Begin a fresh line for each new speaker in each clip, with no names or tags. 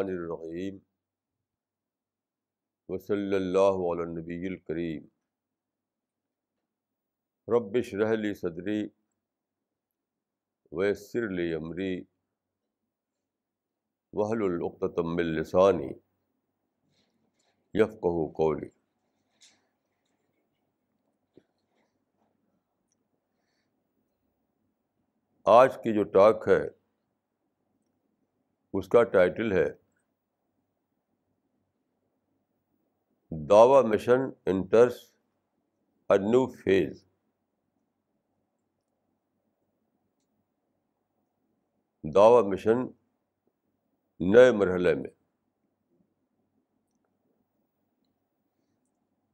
الرحمن الرحیم وصلی اللہ علی نبی الکریم. ربش رحلی صدری ویسر لی امری وحل العقتم السانی یفقہ قولی. آج کی جو ٹاک ہے اس کا ٹائٹل ہے دعوی mission enters a new phase دعوی مشن نئے مرحلے میں.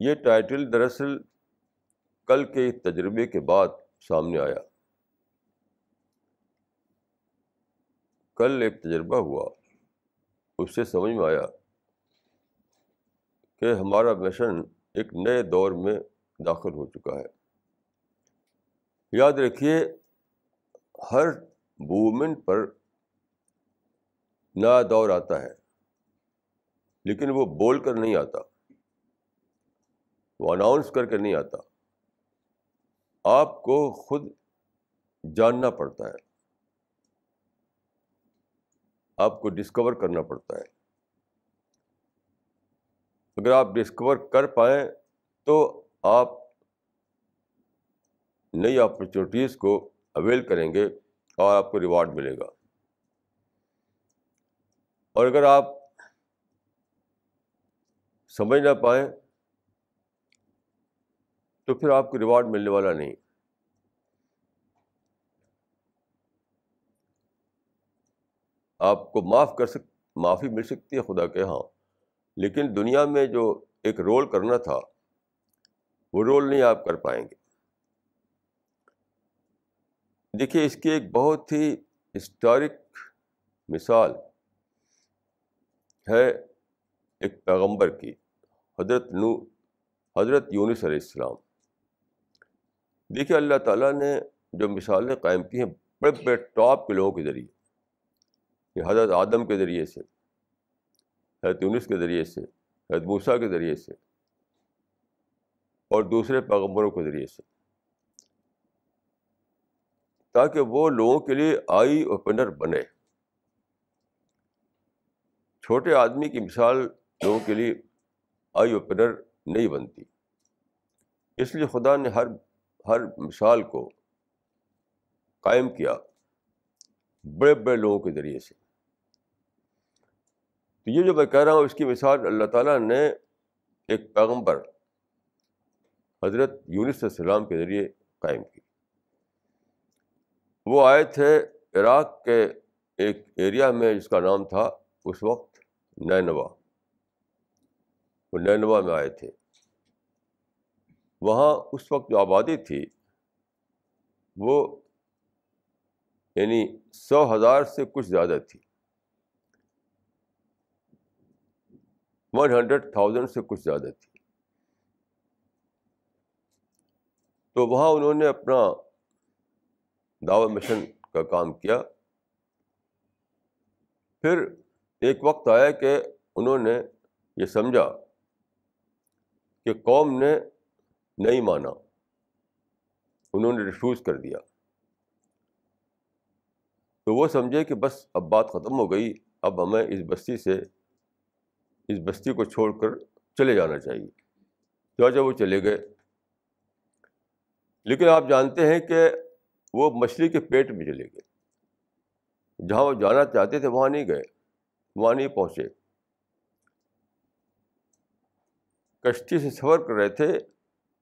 یہ ٹائٹل دراصل کل کے تجربے کے بعد سامنے آیا. کل ایک تجربہ ہوا. اس سے سمجھ میں آیا کہ ہمارا مشن ایک نئے دور میں داخل ہو چکا ہے۔ یاد رکھیے، ہر موومنٹ پر نیا دور آتا ہے، لیکن وہ بول کر نہیں آتا، وہ اناؤنس کر کے نہیں آتا۔ آپ کو خود جاننا پڑتا ہے۔ آپ کو ڈسکور کرنا پڑتا ہے۔ اگر آپ ڈسکور کر پائیں تو آپ نئی اپرچونیٹیز کو اویل کریں گے اور آپ کو ریوارڈ ملے گا۔ اور اگر آپ سمجھ نہ پائیں تو پھر آپ کو ریوارڈ ملنے والا نہیں۔ آپ کو معاف کر سک، معافی مل سکتی ہے، خدا کے ہاں۔ لیکن دنیا میں جو ایک رول کرنا تھا، وہ رول نہیں آپ کر پائیں گے۔ دیکھیے، اس کی ایک بہت ہی ہسٹورک مثال ہے ایک پیغمبر کی، حضرت نو، حضرت یونس علیہ السلام۔ دیکھیے، اللہ تعالیٰ نے جو مثالیں قائم کی ہیں، بڑے بڑے ٹاپ کے لوگوں کے ذریعے یعنی حضرت آدم کے ذریعے سے۔ حضرت یونس کے ذریعے سے، حضرت موسیٰ کے ذریعے سے، اور دوسرے پیغمبروں کے ذریعے سے۔ تاکہ وہ لوگوں کے لیے آئی اوپنر بنے۔ چھوٹے آدمی کی مثال لوگوں کے لیے آئی اوپنر نہیں بنتی۔ اس لیے خدا نے ہر ہر مثال کو قائم کیا بڑے بڑے لوگوں کے ذریعے سے۔ تو یہ جو میں کہہ رہا ہوں اس کی مثال اللہ تعالیٰ نے ایک پیغمبر حضرت یونس السلام کے ذریعے قائم کی۔ وہ آئے تھے عراق کے ایک ایریا میں جس کا نام تھا اس وقت نینوا۔ وہ نینوا میں آئے تھے۔ وہاں اس وقت جو آبادی تھی، وہ یعنی سو ہزار سے کچھ زیادہ تھی۔ ون ہنڈریڈ تھاؤزینڈ سے کچھ زیادہ تھی۔ تو وہاں انہوں نے اپنا دعوی مشن کا کام کیا۔ پھر ایک وقت آیا کہ انہوں نے یہ سمجھا کہ قوم نے نہیں مانا۔ انہوں نے ریفیوز کر دیا۔ تو وہ سمجھے کہ بس اب بات ختم ہو گئی، اب ہمیں اس بستی سے اس بستی کو چھوڑ کر چلے جانا چاہیے۔ چاچا وہ چلے گئے۔ لیکن آپ جانتے ہیں کہ وہ مچھلی کے پیٹ میں چلے گئے۔ جہاں وہ جانا چاہتے تھے وہاں نہیں گئے، وہاں نہیں پہنچے۔ کشتی سے سفر کر رہے تھے۔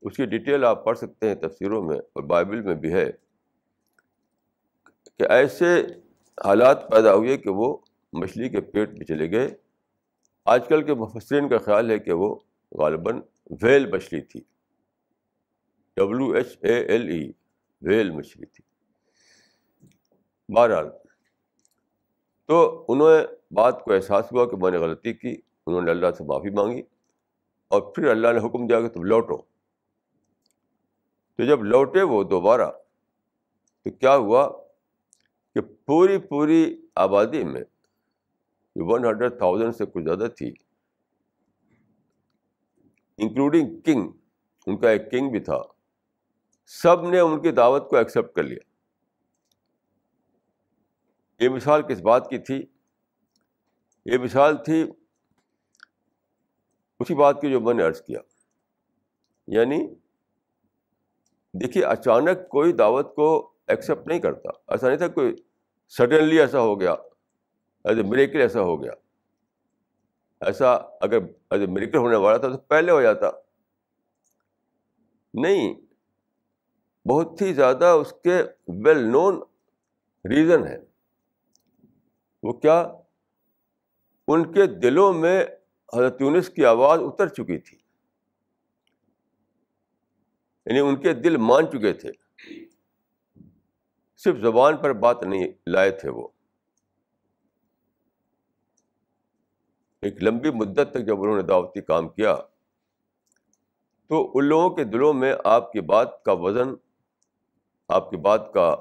اس کی ڈیٹیل آپ پڑھ سکتے ہیں تفسیروں میں اور بائبل میں بھی ہے۔ کہ ایسے حالات پیدا ہوئے کہ وہ مچھلی کے پیٹ میں چلے گئے۔ آج کل کے مفسرین کا خیال ہے کہ وہ غالباً ویل مچھلی تھی۔ W H A L E whale مچھلی تھی۔ بہرحال، تو انہوں نے بات کو احساس ہوا کہ میں نے غلطی کی، انہوں نے اللہ سے معافی مانگی اور پھر اللہ نے حکم دیا کہ تم لوٹو۔ تو جب لوٹے وہ دوبارہ، تو کیا ہوا کہ پوری پوری آبادی میں ون ہنڈریڈ تھاؤزینڈ سے کچھ زیادہ تھی۔ انکلوڈنگ کنگ ان کا ایک کنگ بھی تھا۔ سب نے ان کی دعوت کو ایکسیپٹ کر لیا۔ یہ مثال کس بات کی تھی؟ یہ مثال تھی اسی بات کی جو میں نے عرض کیا۔ یعنی دیکھیے، اچانک کوئی دعوت کو ایکسیپٹ نہیں کرتا۔ ایسا نہیں تھا کوئی سڈنلی ایسا ہو گیا۔ ایز اے مریکل ایسا ہو گیا۔ ایسا اگر ایز اے مریکل ہونے والا تھا تو پہلے ہو جاتا۔ نہیں، بہت ہی زیادہ اس کے ویل نون ریزن ہے۔ وہ کیا؟ ان کے دلوں میں حضرت یونس کی آواز اتر چکی تھی۔ یعنی ان کے دل مان چکے تھے۔ صرف زبان پر بات نہیں، لائے تھے وہ۔ ایک لمبی مدت تک جب انہوں نے دعوتی کام کیا، تو ان لوگوں کے دلوں میں آپ کی بات کا وزن، آپ کی بات کا،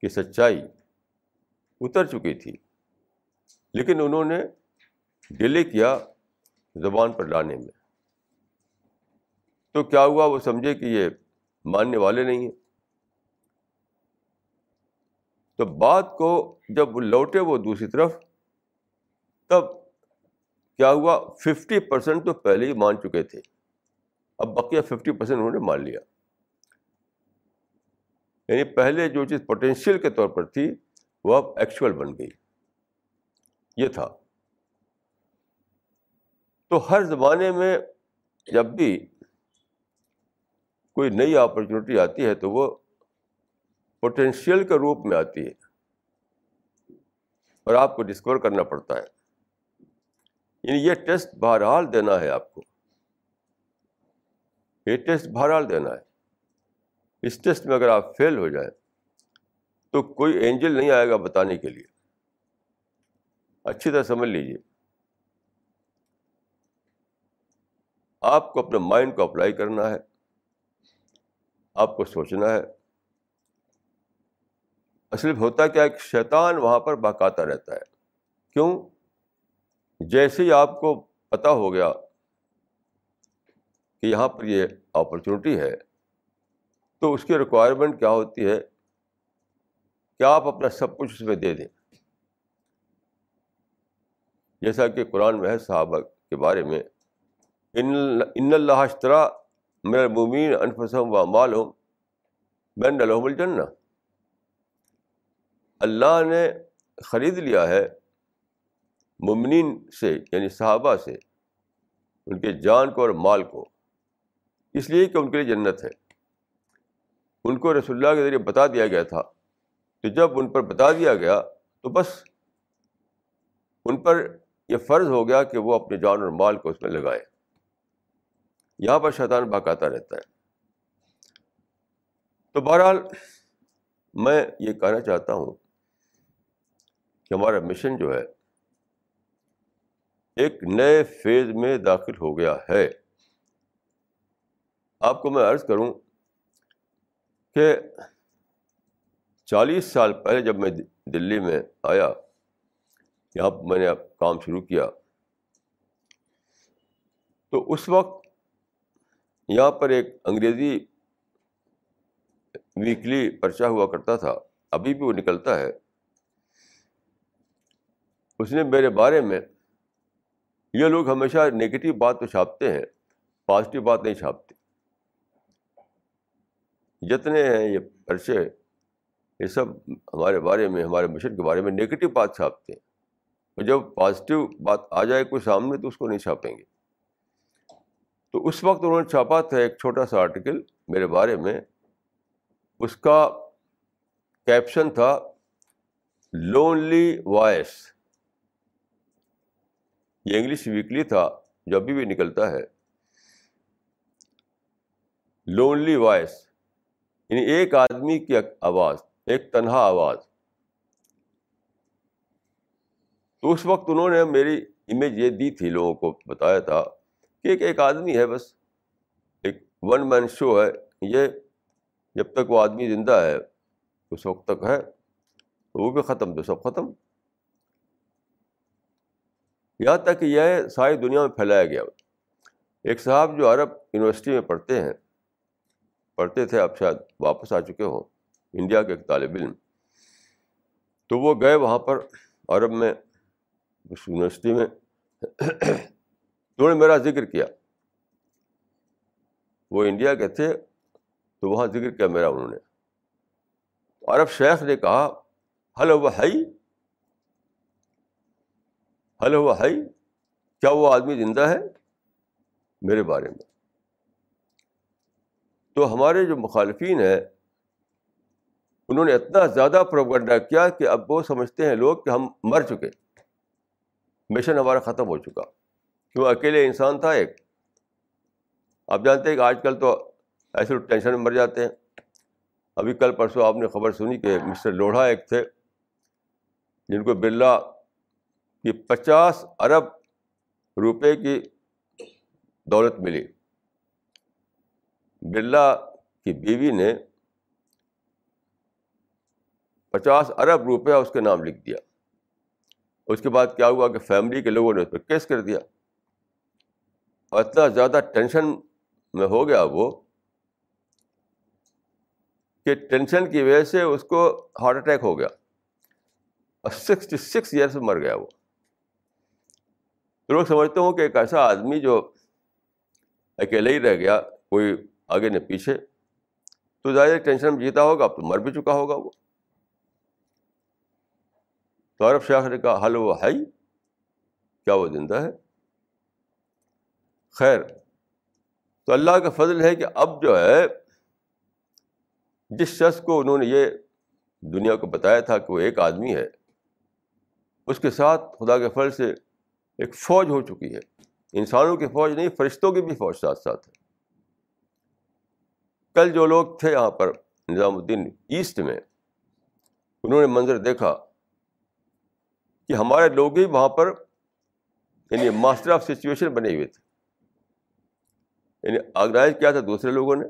کی سچائی اتر چکی تھی۔ لیکن انہوں نے ڈیلے کیا زبان پر لانے میں۔ تو کیا ہوا وہ سمجھے کہ یہ ماننے والے نہیں ہیں؟ تو بات کو جب لوٹے وہ دوسری طرف، تب کیا ہوا؟ ففٹی پرسینٹ تو پہلے ہی مان چکے تھے۔ اب بقیہ ففٹی پرسینٹ انہوں نے مان لیا۔ یعنی پہلے جو چیز پوٹینشیل کے طور پر تھی، وہ اب ایکچوئل بن گئی۔ یہ تھا۔ تو ہر زمانے میں جب بھی کوئی نئی اپرچونیٹی آتی ہے تو وہ پوٹینشیل کے روپ میں آتی ہے۔ اور آپ کو ڈسکور کرنا پڑتا ہے۔ یعنی یہ ٹیسٹ بہرحال دینا ہے آپ کو۔ یہ ٹیسٹ بہرحال دینا ہے۔ اس ٹیسٹ میں اگر آپ فیل ہو جائیں تو کوئی اینجل نہیں آئے گا بتانے کے لیے۔ اچھی طرح سمجھ لیجیے آپ کو اپنے مائنڈ کو اپلائی کرنا ہے۔ آپ کو سوچنا ہے۔ اصل ہوتا کیا ایک شیطان وہاں پر باقاعدہ رہتا ہے۔ کیوں؟ جیسے ہی آپ کو پتہ ہو گیا کہ یہاں پر یہ اپرچونیٹی ہے، تو اس کی ریکوائرمنٹ کیا ہوتی ہے؟ کہ آپ اپنا سب کچھ اس میں دے دیں؟ جیسا کہ قرآن میں ہے صحابہ کے بارے میں، ان اللہ اشترا میرا ممین انفسم و مال ہوں بین الحم الجن اللہ نے خرید لیا ہے ممنین سے یعنی صحابہ سے، ان کے جان کو اور مال کو۔ اس لیے کہ ان کے لیے جنت ہے۔ ان کو رسول اللہ کے ذریعے بتا دیا گیا تھا۔ تو جب ان پر بتا دیا گیا، تو بس ان پر یہ فرض ہو گیا کہ وہ اپنے جان اور مال کو اس میں لگائے۔ یہاں پر شیطان باقاعدہ رہتا ہے۔ تو بہرحال میں یہ کہنا چاہتا ہوں کہ ہمارا مشن جو ہے ایک نئے فیز میں داخل ہو گیا ہے۔ آپ کو میں عرض کروں کہ چالیس سال پہلے جب میں دلی میں آیا، یہاں میں نے کام شروع کیا۔ تو اس وقت یہاں پر ایک انگریزی ویکلی پرچہ ہوا کرتا تھا۔ ابھی بھی وہ نکلتا ہے۔ اس نے میرے بارے میں یہ لوگ ہمیشہ نگیٹو بات تو چھاپتے ہیں، پازیٹیو بات نہیں چھاپتے۔ جتنے ہیں یہ پرچے یہ سب ہمارے بارے میں، ہمارے مشن کے بارے میں نگیٹو بات چھاپتے ہیں۔ اور جب پازیٹیو بات آ جائے کوئی سامنے تو اس کو نہیں چھاپیں گے۔ تو اس وقت انہوں نے چھاپا تھا ایک چھوٹا سا آرٹیکل میرے بارے میں۔ اس کا کیپشن تھا لونلی وائس یہ انگلش ویکلی تھا جو ابھی بھی نکلتا ہے۔ لونلی وائس یعنی ایک آدمی کی آواز، ایک تنہا آواز۔ تو اس وقت انہوں نے میری امیج یہ دی تھی، لوگوں کو بتایا تھا کہ ایک ایک آدمی ہے بس، ایک ون مین شو ہے۔ یہ جب تک وہ آدمی زندہ ہے، اس وقت تک ہے، وہ بھی ختم تو سب ختم۔ یہاں تک کہ یہ ساری دنیا میں پھیلایا گیا۔ ایک صاحب جو عرب یونیورسٹی میں پڑھتے ہیں، پڑھتے تھے، اب شاید واپس آ چکے ہوں، انڈیا کے ایک طالب علم۔ تو وہ گئے وہاں پر عرب میں، اس یونیورسٹی میں۔ انہوں نے میرا ذکر کیا۔ وہ انڈیا کے تھے، تو وہاں ذکر کیا میرا انہوں نے۔ عرب شیخ نے کہا ہلو وہ ہائی ہلو وہ ہائی کیا وہ آدمی زندہ ہے؟ میرے بارے میں۔ تو ہمارے جو مخالفین ہیں، انہوں نے اتنا زیادہ پروگنڈا کیا کہ اب وہ سمجھتے ہیں لوگ کہ ہم مر چکے۔ مشن ہمارا ختم ہو چکا۔ کیوں؟ اکیلے انسان تھا ایک۔ آپ جانتے ہیں کہ آج کل تو ایسے ٹینشن میں مر جاتے ہیں۔ ابھی کل پرسوں آپ نے خبر سنی کہ مسٹر لوڑھا ایک تھے، جن کو برلا کی پچاس ارب روپے کی دولت ملی۔ برلا کی بیوی نے پچاس ارب روپیہ اس کے نام لکھ دیا۔ اس کے بعد کیا ہوا کہ فیملی کے لوگوں نے اس پہ کیس کر دیا۔ اور اتنا زیادہ ٹینشن میں ہو گیا وہ کہ ٹینشن کی وجہ سے اس کو ہارٹ اٹیک ہو گیا۔ اور سکسٹی سکس ایئرس میں مر گیا وہ۔ لوگ سمجھتے ہوں کہ ایک ایسا آدمی جو اکیلے ہی رہ گیا کوئی آگے نہ پیچھے تو زیادہ ٹینشن میں جیتا ہوگا اب تو مر بھی چکا ہوگا وہ تو عرب شاخ نے کہا حل وہ ہے کیا وہ زندہ ہے خیر تو اللہ کا فضل ہے کہ اب جو ہے جس شخص کو انہوں نے یہ دنیا کو بتایا تھا کہ وہ ایک آدمی ہے اس کے ساتھ خدا کے فضل سے ایک فوج ہو چکی ہے۔ انسانوں کی فوج نہیں، فرشتوں کی بھی فوج ساتھ ساتھ ہے۔ کل جو لوگ تھے یہاں پر نظام الدین ایسٹ میں، انہوں نے منظر دیکھا کہ ہمارے لوگ ہی وہاں پر یعنی ماسٹر آف سچویشن بنے ہوئے تھے۔ یعنی آرگنائز کیا تھا دوسرے لوگوں نے۔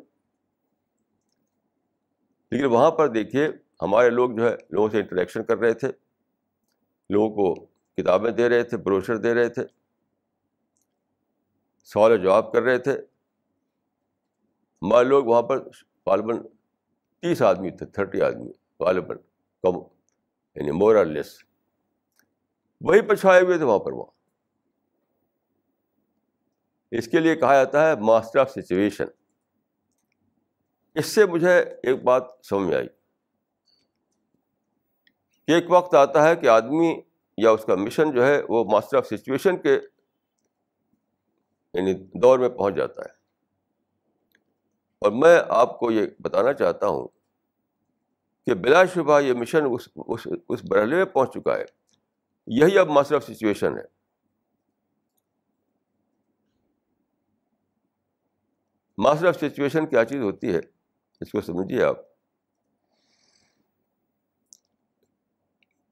لیکن وہاں پر دیکھیے، ہمارے لوگ جو ہے، لوگوں سے انٹریکشن کر رہے تھے۔ لوگوں کو کتابیں دے رہے تھے، بروشر دے رہے تھے، سوال و جواب کر رہے تھے۔ ہمارے لوگ وہاں پر غالباً تیس آدمی تھے، تھرٹی آدمی، غالباً کم یعنی مور آر لیس وہی پر چھائے ہوئے تھے وہاں پر وہاں۔ اس کے لیے کہا جاتا ہے ماسٹر آف سچویشن اس سے مجھے ایک بات سمجھ میں آئی کہ ایک وقت آتا ہے کہ آدمی یا اس کا مشن جو ہے وہ ماسٹر آف سچویشن کے یعنی دور میں پہنچ جاتا ہے۔ اور میں آپ کو یہ بتانا چاہتا ہوں کہ بلا شبہ یہ مشن اس اس, اس برحلے میں پہنچ چکا ہے۔ یہی اب ماسٹر آف سچویشن ہے۔ ماسٹر آف سچویشن کیا چیز ہوتی ہے؟ اس کو سمجھیے آپ۔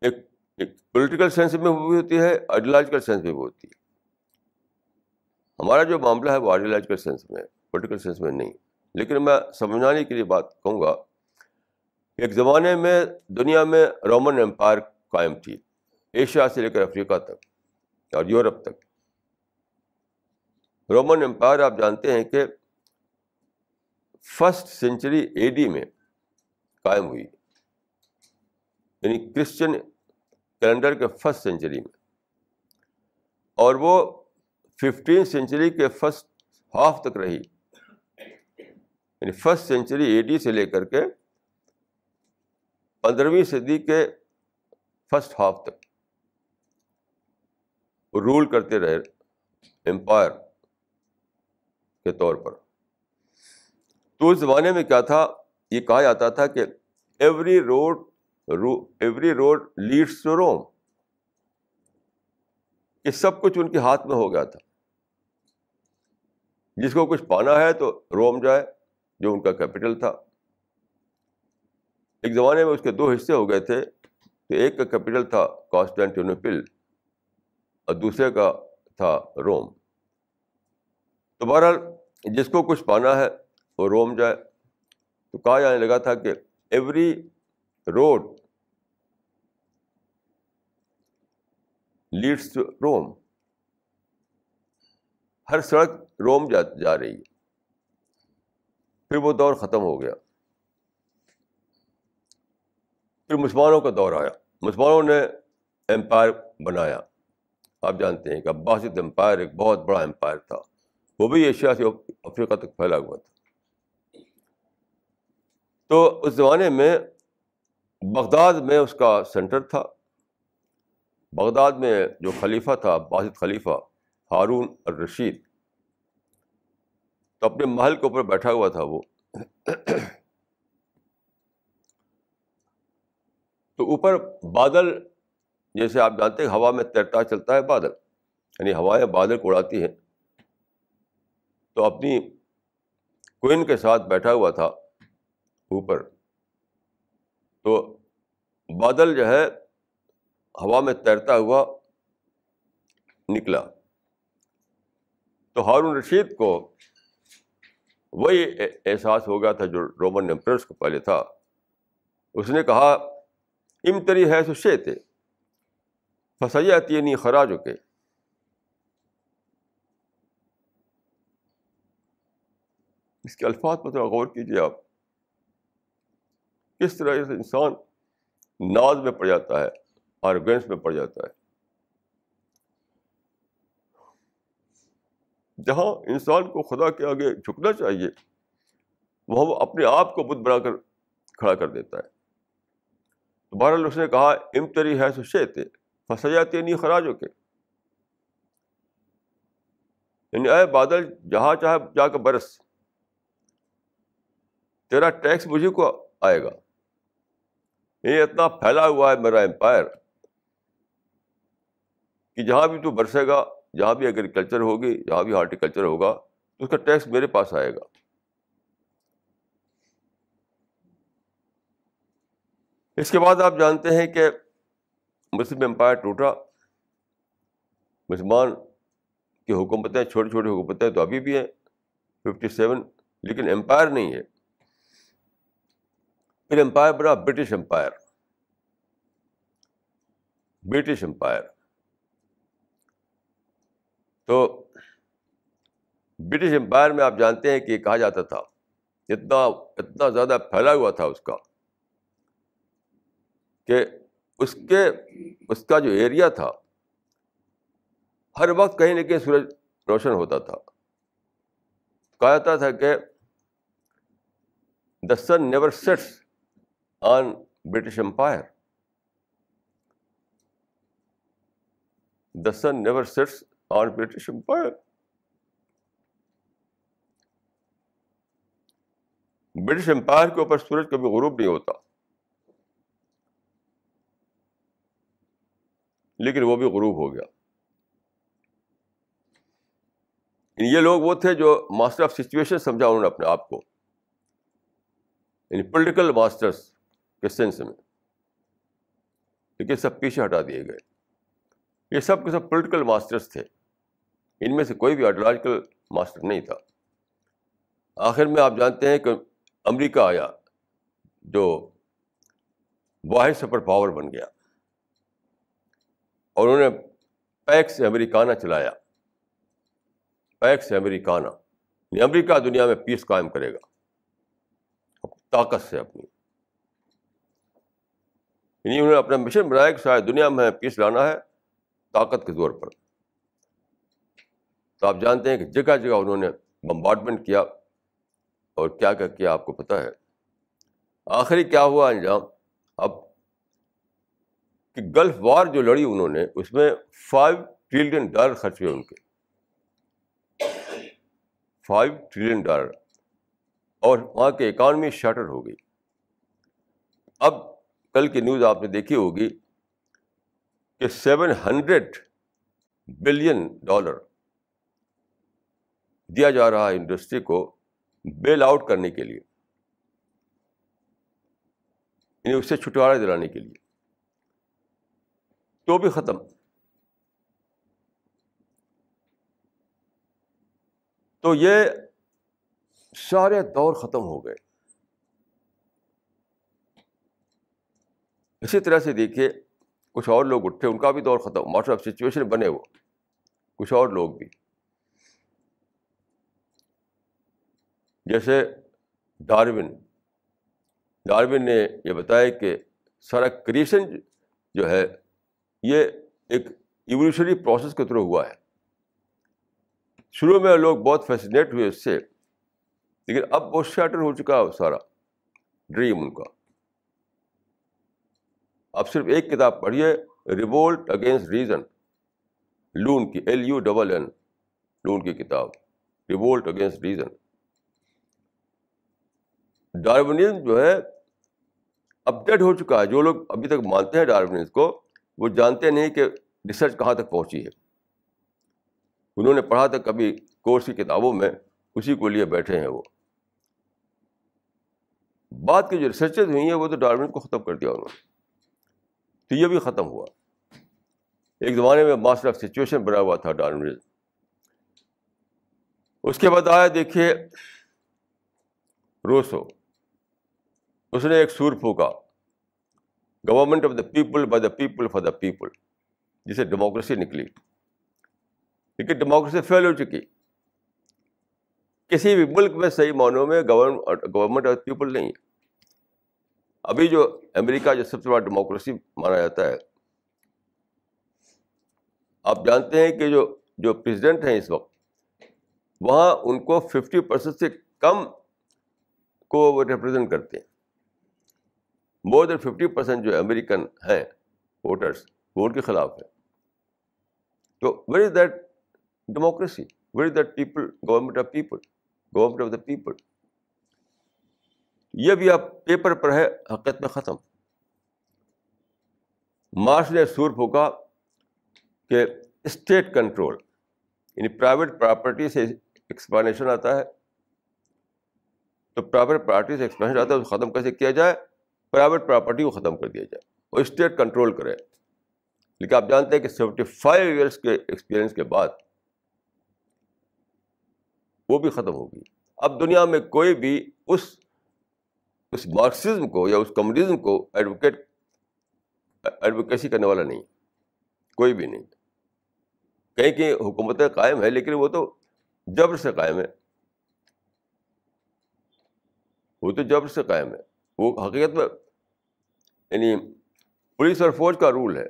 ایک پولیٹیکل سینس میں بھی ہوتی ہے آئیڈیولوجیکل سینس میں بھی ہوتی ہے۔ ہمارا جو معاملہ ہے وہ آئیڈیولوجیکل سینس میں ہے پولیٹیکل سینس میں نہیں۔ لیکن میں سمجھانے کے لیے بات کہوں گا، ایک زمانے میں دنیا میں رومن امپائر قائم تھی ایشیا سے لے کر افریقہ تک اور یورپ تک۔ رومن امپائر آپ جانتے ہیں کہ فسٹ سینچری اے ڈی میں قائم ہوئی یعنی کرسچن کیلنڈر کے فسٹ سینچری میں۔ اور وہ ففٹین سینچری کے فسٹ ہاف تک رہی۔ یعنی فسٹ سینچری اے ڈی سے لے کر کے پندرہویں صدی کے فسٹ ہاف تک۔ رول کرتے رہے امپائر کے طور پر۔ تو اس زمانے میں کیا تھا؟ یہ کہا جاتا تھا کہ every road every road leads to Rome. یہ سب کچھ ان کے ہاتھ میں ہو گیا تھا. جس کو کچھ پانا ہے تو روم جائے جو ان کا کیپٹل تھا. ایک زمانے میں اس کے دو حصے ہو گئے تھے. تو ایک کا کیپٹل تھا کانسٹینٹینوپل اور دوسرے کا تھا روم. تو بہرحال جس کو کچھ پانا ہے، وہ روم جائے تو کہا جانے لگا تھا کہ every road leads to Rome ہر سڑک روم جا جا رہی ہے۔ پھر وہ دور ختم ہو گیا۔ پھر مسلمانوں کا دور آیا۔ مسلمانوں نے امپائر بنایا۔ آپ جانتے ہیں کہ عباسد امپائر ایک بہت بڑا امپائر تھا۔ وہ بھی ایشیا سے افریقہ تک پھیلا ہوا تھا۔ تو اس زمانے میں بغداد میں اس کا سینٹر تھا۔ بغداد میں جو خلیفہ تھا باسط خلیفہ، ہارون الرشید۔ تو اپنے محل کے اوپر بیٹھا ہوا تھا وہ۔ تو اوپر بادل، جیسے آپ جانتے ہیں، ہوا میں تیرتا چلتا ہے بادل۔ یعنی ہوائیں بادل کو اڑاتی ہیں تو اپنی کوئن کے ساتھ بیٹھا ہوا تھا اوپر۔ تو بادل جو ہے ہوا میں تیرتا ہوا نکلا۔ تو ہارون رشید کو وہی احساس ہو گیا تھا جو رومن امپریس کو پہلے تھا۔ اس نے کہا امتری ہے سو شے تھے فسیاتی نہیں خراج ہو کے اس کے الفاظ پر تھوڑا غور کیجیے آپ۔ کس طرح سے انسان ناز میں پڑ جاتا ہے اور گینس میں پڑ جاتا ہے۔ جہاں انسان کو خدا کے آگے جھکنا چاہیے وہ اپنے آپ کو بت بنا کر کھڑا کر دیتا ہے۔ بہرحال اس نے کہا امتری ہے سو تھے فسیاتی نہیں خراج ہو کے۔ یعنی اے بادل، جہاں چاہے جا کے برس۔ تیرا ٹیکس مجھے کو آئے گا۔ یہ اتنا پھیلا ہوا ہے میرا امپائر کہ جہاں بھی تو برسے گا، جہاں بھی ایگریکلچر ہوگی، جہاں بھی ہارٹیکلچر ہوگا تو اس کا ٹیکس میرے پاس آئے گا۔ اس کے بعد آپ جانتے ہیں کہ مسلم امپائر ٹوٹا۔ مسلمان کی حکومتیں چھوٹی چھوٹی حکومتیں تو ابھی بھی ہیں ففٹی سیون لیکن امپائر نہیں ہے۔ پھر امپائر بنا برٹش امپائر برٹش امپائر تو برٹش امپائر میں آپ جانتے ہیں کہ کہا جاتا تھا. اتنا اتنا زیادہ پھیلا ہوا تھا اس کا. کہ اس کے، اس کا جو ایریا تھا، ہر وقت کہیں نہ کہیں سورج روشن ہوتا تھا. کہا جاتا تھا کہ the sun never sets on British empire. The sun never sets on British empire. British empire کے اوپر سورج کبھی غروب نہیں ہوتا۔ لیکن وہ بھی غروب ہو گیا۔ یعنی یہ لوگ وہ تھے جو ماسٹر آف سچویشن سمجھا انہوں نے اپنے آپ کو۔ یعنی پولیٹیکل ماسٹرس کے سینس میں۔ لیکن سب پیچھے ہٹا دیے گئے۔ یہ سب کے سب پولیٹیکل ماسٹرس تھے۔ ان میں سے کوئی بھی آئیڈیولوجیکل ماسٹر نہیں تھا۔ آخر میں آپ جانتے ہیں کہ امریکہ آیا جو واحد سپر پاور بن گیا۔ اور انہوں نے پیکس امریکانہ چلایا۔ Pax americana. یعنی امریکہ دنیا میں پیس قائم کرے گا۔ طاقت سے اپنی۔ یعنی انہوں نے اپنا مشن بنایا کہ شاید دنیا میں پیس لانا ہے طاقت کے زور پر۔ تو آپ جانتے ہیں کہ جگہ جگہ انہوں نے بمبارڈمنٹ کیا اور کیا کیا کیا آپ کو پتہ ہے۔ آخری کیا ہوا انجام؟ اب کہ گلف وار جو لڑی انہوں نے، اس میں فائیو ٹریلین ڈالر خرچ ہوئے ان کے۔ فائیو ٹریلین ڈالر اور وہاں کی اکانومی شارٹر ہو گئی۔ اب کل کی نیوز آپ نے دیکھی ہوگی کہ سیون ہنڈریڈ بلین ڈالر دیا جا رہا ہے انڈسٹری کو بیل آؤٹ کرنے کے لیے یعنی اس سے چھٹکارا دلانے کے لیے۔ تو بھی ختم۔ تو یہ سارے دور ختم ہو گئے۔ اسی طرح سے دیکھیے، کچھ اور لوگ اٹھے، ان کا بھی دور ختم۔ ماسٹر آف سچویشن بنے وہ۔ کچھ اور لوگ بھی۔ جیسے ڈارون ڈارون نے یہ بتایا کہ سارا کریشن جو ہے، یہ ایک ایولیوشنری پروسیس کے تھرو ہوا ہے۔ شروع میں لوگ بہت فیسنیٹ ہوئے اس سے، لیکن اب وہ شیٹر ہو چکا ہے سارا۔ ڈریم ان کا۔ آپ صرف ایک کتاب پڑھیے ریوولٹ اگینسٹ ریزن لون کی L U double N Lunn کی کتاب ریوولٹ اگینسٹ ریزن ڈارونزم جو ہے اپڈیٹ ہو چکا ہے۔ جو لوگ ابھی تک مانتے ہیں ڈارونزم کو، وہ جانتے نہیں کہ ریسرچ کہاں تک پہنچی ہے۔ انہوں نے پڑھا تھا کبھی کورس کی کتابوں میں، اسی کو لیے بیٹھے ہیں وہ۔ بعد کی جو ریسرچز ہوئی ہیں، وہ تو ڈارون کو ختم کر دیا انہوں نے۔ تو یہ بھی ختم ہوا۔ ایک زمانے میں ماسٹر آف سچویشن بنا ہوا تھا ڈارونزم اس کے بعد آیا دیکھیے روسو۔ اس نے ایک سور پھونکا۔ Government of the people by the people for the people جسے ڈیموکریسی نکلی۔ لیکن ڈیموکریسی فیل ہو چکی۔ کسی بھی ملک میں صحیح معنوں میں گورنمنٹ آف پیپل نہیں ہے۔ ابھی جو امریکہ جو سب سے بڑا ڈیموکریسی مانا جاتا ہے، آپ جانتے ہیں کہ جو جو پریزیڈنٹ ہیں اس وقت، وہاں ان کو ففٹی پرسینٹ سے کم کو وہ ریپرزینٹ کرتے ہیں۔ مور دین ففٹی پرسینٹ جو امریکن ہیں ووٹرس وہ ان کے خلاف ہے تو where is that democracy where is that people government of people government of the people یہ بھی اب پیپر پر ہے، حقیقت میں ختم۔ مارش نے سور پھونکا کہ اسٹیٹ کنٹرول یعنی پرائیویٹ پراپرٹی سے ایکسپلانیشن آتا ہے۔ تو پرائیویٹ پراپرٹی سے ایکسپلینشن آتا ہے اس کو ختم کیسے کیا جائے؟ پرائیویٹ پراپرٹی کو ختم کر دیا جائے۔ اور اسٹیٹ کنٹرول کرے۔ لیکن آپ جانتے ہیں کہ سیونٹی فائیو ایئرس کے ایکسپیرئنس کے بعد وہ بھی ختم ہوگی۔ اب دنیا میں کوئی بھی اس اس مارکسزم کو یا اس کمیونزم کو ایڈوکیٹ ایڈوکیسی کرنے والا نہیں کوئی بھی نہیں۔ کہیں کہ حکومتیں قائم ہے لیکن وہ تو جبر سے قائم ہے۔ وہ تو جبر سے قائم ہے۔ وہ حقیقت میں یعنی پولیس اور فوج کا رول ہے۔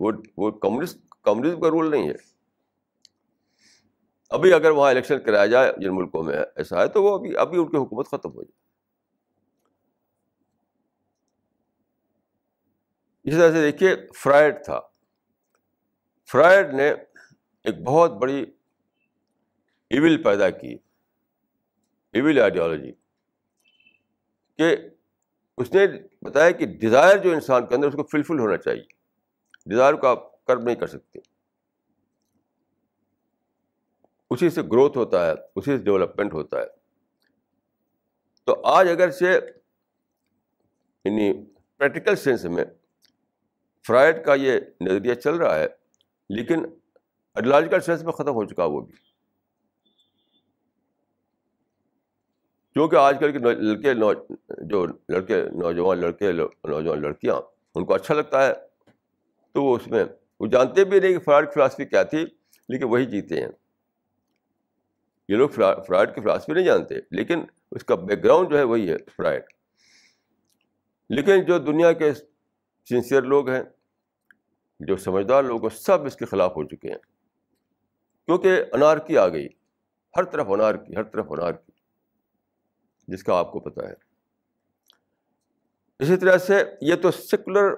وہ وہ کمیونسٹ کمیونزم کا رول نہیں ہے۔ ابھی اگر وہاں الیکشن کرایا جائے جن ملکوں میں ایسا ہے تو وہ ابھی ابھی ان کی حکومت ختم ہو جائے۔ اسی طرح سے دیکھیے، فرائڈ تھا۔ فرائڈ نے ایک بہت بڑی ایول پیدا کی، ایول آئیڈیالوجی۔ کہ اس نے بتایا کہ ڈیزائر جو انسان کے اندر، اس کو فلفل ہونا چاہیے۔ ڈیزائر کو آپ کرب نہیں کر سکتے۔ اسی سے گروتھ ہوتا ہے، اسی سے ڈیولپمنٹ ہوتا ہے۔ تو آج اگر سے یعنی پریکٹیکل سینس میں فرائڈ کا یہ نظریہ چل رہا ہے، لیکن ایڈیولوجیکل سینس میں ختم ہو چکا وہ بھی۔ کیونکہ آج کل کے لڑکے جو لڑکے نوجوان لڑکے نوجوان لڑکیاں، ان کو اچھا لگتا ہے، تو وہ اس میں، وہ جانتے بھی نہیں کہ فرائڈ کی فلاسفی کیا تھی، لیکن وہی جیتے ہیں۔ یہ لوگ فرائڈ کی فلاسفی نہیں جانتے، لیکن اس کا بیک گراؤنڈ جو ہے وہی ہے فرائڈ لیکن جو دنیا کے سنسیئر لوگ ہیں جو سمجھدار لوگ ہیں سب اس کے خلاف ہو چکے ہیں۔ کیونکہ انارکی آ گئی۔ ہر طرف انارکی، ہر طرف انارکی۔ جس کا آپ کو پتہ ہے۔ اسی طرح سے یہ تو سیکولر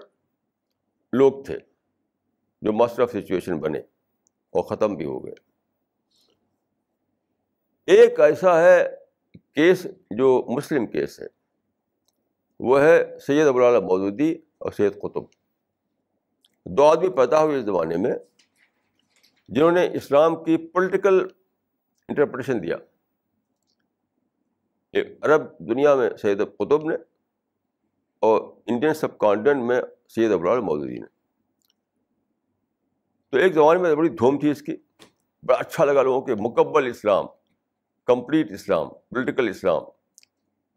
لوگ تھے جو ماسٹر آف سچویشن بنے اور ختم بھی ہو گئے۔ ایک ایسا ہے کیس جو مسلم کیس ہے۔ وہ ہے سید ابوالعلیٰ مودودی اور سید قطب۔ دو آدمی پیدا ہوئے اس زمانے میں جنہوں نے اسلام کی پولیٹیکل انٹرپریٹیشن دیا۔ عرب دنیا میں سید قطب نے اور انڈین سب کانٹینٹ میں سید ابرال مودودی نے۔ تو ایک زمانے میں بڑی دھوم تھی اس کی۔ بڑا اچھا لگا لوگوں کہ مکبل اسلام کمپلیٹ اسلام پولیٹیکل اسلام۔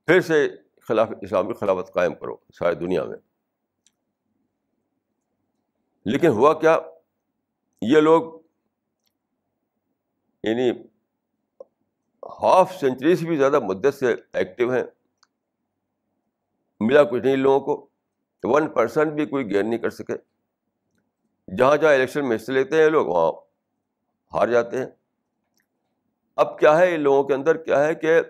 پھر سے خلاف اسلامی خلافت قائم کرو ساری دنیا میں۔ لیکن ہوا کیا؟ یہ لوگ یعنی ہاف سینچری سے بھی زیادہ مدت سے ایکٹیو ہیں، ملا کچھ نہیں لوگوں کو۔ ون پرسینٹ بھی کوئی گین نہیں کر سکے۔ جہاں جہاں الیکشن میں حصے لیتے ہیں لوگ، وہاں ہار جاتے ہیں۔ اب کیا ہے ان لوگوں کے اندر؟ کیا ہے کہ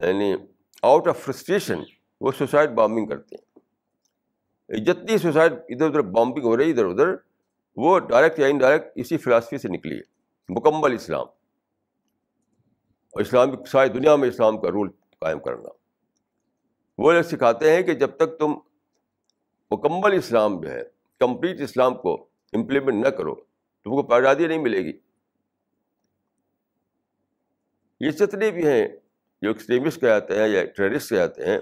یعنی آؤٹ آف فرسٹریشن وہ سوسائڈ بامبنگ کرتے ہیں۔ جتنی سوسائڈ ادھر ادھر بامبنگ ہو رہی ادھر ادھر۔ وہ ڈائریکٹ یا انڈائریکٹ اسی فلاسفی سے نکلی ہے، مکمل اسلام۔ اور اسلام ساری دنیا میں اسلام کا رول قائم کرنا۔ وہ لوگ سکھاتے ہیں کہ جب تک تم مکمل اسلام جو ہے کمپلیٹ اسلام کو امپلیمنٹ نہ کرو، تم کو پیدادی نہیں ملے گی۔ یہ جتنے بھی ہیں جو ایکسٹریمسٹ کہتے ہیں یا ٹیررسٹ کہتے ہیں،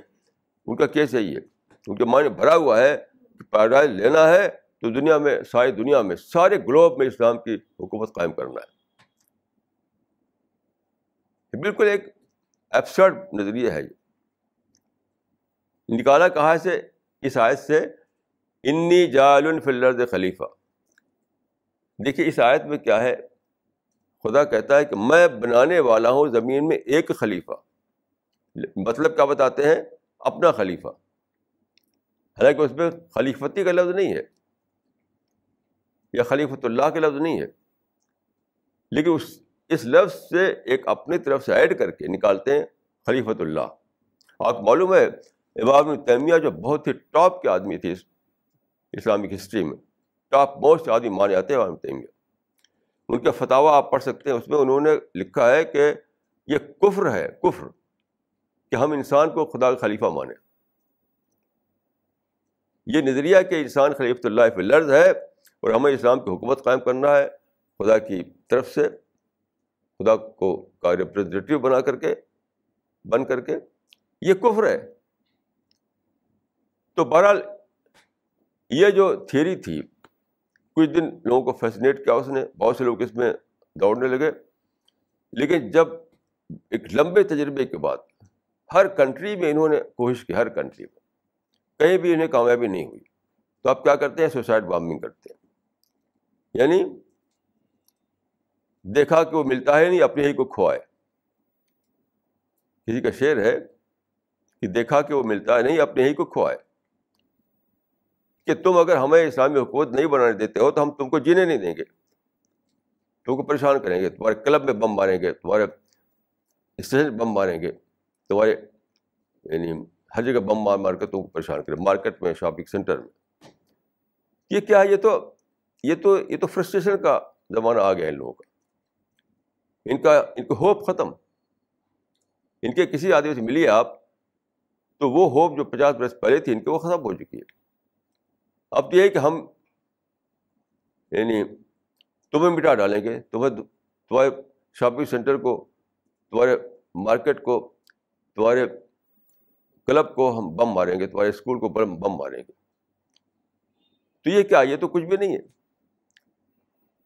ان کا کیس یہی ہے۔ ان کے معنی بھرا ہوا ہے کہ پیدائش لینا ہے تو دنیا میں، ساری دنیا میں، سارے گلوب میں اسلام کی حکومت قائم کرنا ہے۔ بالکل ایک ایپسرڈ نظریہ ہے یہ۔ نکالا کہاں سے؟ اس آیت سے، انی جال فلرد خلیفہ دیکھیے، اس آیت میں کیا ہے؟ خدا کہتا ہے کہ میں بنانے والا ہوں زمین میں ایک خلیفہ۔ مطلب کیا بتاتے ہیں؟ اپنا خلیفہ۔ حالانکہ اس میں خلیفتی کا لفظ نہیں ہے، یا خلیفۃ اللہ کے لفظ نہیں ہے، لیکن اس اس لفظ سے ایک اپنی طرف سے ایڈ کر کے نکالتے ہیں خلیفۃ اللہ۔ آپ معلوم ہے، امام تیمیہ جو بہت ہی ٹاپ کے آدمی تھے اسلامک ہسٹری میں، ٹاپ موسٹ آدمی مانے جاتے ہیں امام تیمیہ۔ ان کے فتح آپ پڑھ سکتے ہیں، اس میں انہوں نے لکھا ہے کہ یہ کفر ہے، کفر کہ ہم انسان کو خدا کا خلیفہ مانیں یہ نظریہ کہ انسان خلیفۃ اللہ پہ لرز ہے اور ہمیں اسلام کی حکومت قائم کرنا ہے، خدا کی طرف سے، خدا کو کا ریپرزنٹیو بنا کر کے، بن کر کے، یہ کفر ہے۔ تو بہرحال یہ جو تھیری تھی، کچھ دن لوگوں کو فیسنیٹ کیا اس نے، بہت سے لوگ اس میں دوڑنے لگے۔ لیکن جب ایک لمبے تجربے کے بعد ہر کنٹری میں انہوں نے کوشش کی، ہر کنٹری میں۔ کہیں بھی انہیں کامیابی نہیں ہوئی۔ تو آپ کیا کرتے ہیں؟ سوسائڈ بامبنگ کرتے ہیں۔ یعنی دیکھا کہ وہ ملتا ہے نہیں اپنے ہی کو کھوائے۔ کسی کا شعر ہے کہ دیکھا کہ وہ ملتا ہے نہیں اپنے ہی کو کھوائے۔ کہ تم اگر ہمیں اسلامی حکومت نہیں بنانے دیتے ہو تو ہم تم کو جینے نہیں دیں گے۔ تم کو پریشان کریں گے، تمہارے کلب میں بم ماریں گے، تمہارے اسٹیشن بم ماریں گے، تمہارے یعنی ہر جگہ بم مار مار کے تم کو پریشان کریں مارکیٹ میں، شاپنگ سینٹر میں۔ یہ کیا ہے؟ یہ تو یہ تو یہ تو فرسٹریشن کا زمانہ آ گیا ان لوگوں کا۔ ان کا، ان کو ہوپ ختم۔ ان کے کسی آدمی سے ملیے آپ تو وہ ہوپ جو پچاس برس پہلے تھی ان کے وہ ختم ہو چکی ہے۔ اب یہ ہے کہ ہم یعنی تمہیں مٹا ڈالیں گے، تمہیں تمہارے شاپنگ سینٹر کو، تمہارے مارکیٹ کو، تمہارے کلب کو ہم بم ماریں گے، تمہارے اسکول کو بم بم ماریں گے۔ تو یہ کیا؟ یہ تو کچھ بھی نہیں ہے۔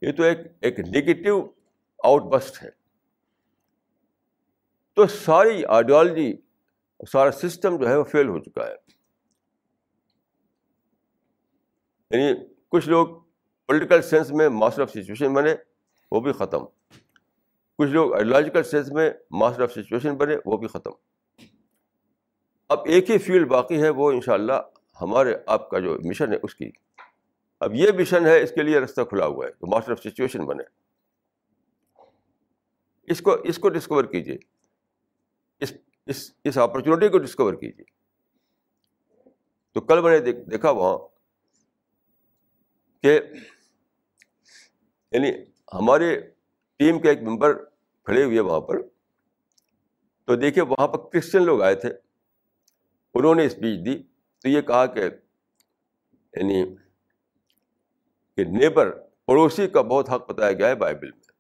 یہ تو ایک ایک نگیٹو آؤٹ بسٹ ہے۔ تو ساری آئیڈیالوجی سارا سسٹم جو ہے وہ فیل ہو چکا ہے۔ یعنی کچھ لوگ پولیٹیکل سینس میں ماسٹر آف سچویشن بنے، وہ بھی ختم۔ کچھ لوگ آئیڈیولوجیکل سینس میں ماسٹر آف سچویشن بنے، وہ بھی ختم۔ اب ایک ہی فیلڈ باقی ہے، وہ ان شاء اللہ ہمارے آپ کا جو مشن ہے، اس کی۔ اب یہ مشن ہے، اس کے لیے رستہ کھلا ہوا ہے، تو ماسٹر آف سچویشن بنے۔ اس کو اس کو ڈسکور کیجیے اس اس اس اپرچونیٹی کو ڈسکور کیجیے تو کل میں نے دیکھا وہاں کہ یعنی ہمارے ٹیم کے ایک ممبر کھڑے ہوئے وہاں پر۔ تو دیکھیے، وہاں پر کرسچن لوگ آئے تھے۔ انہوں نے اسپیچ دی۔ تو یہ کہا کہ یعنی کہ نیبر، پڑوسی کا بہت حق بتایا گیا ہے بائبل میں۔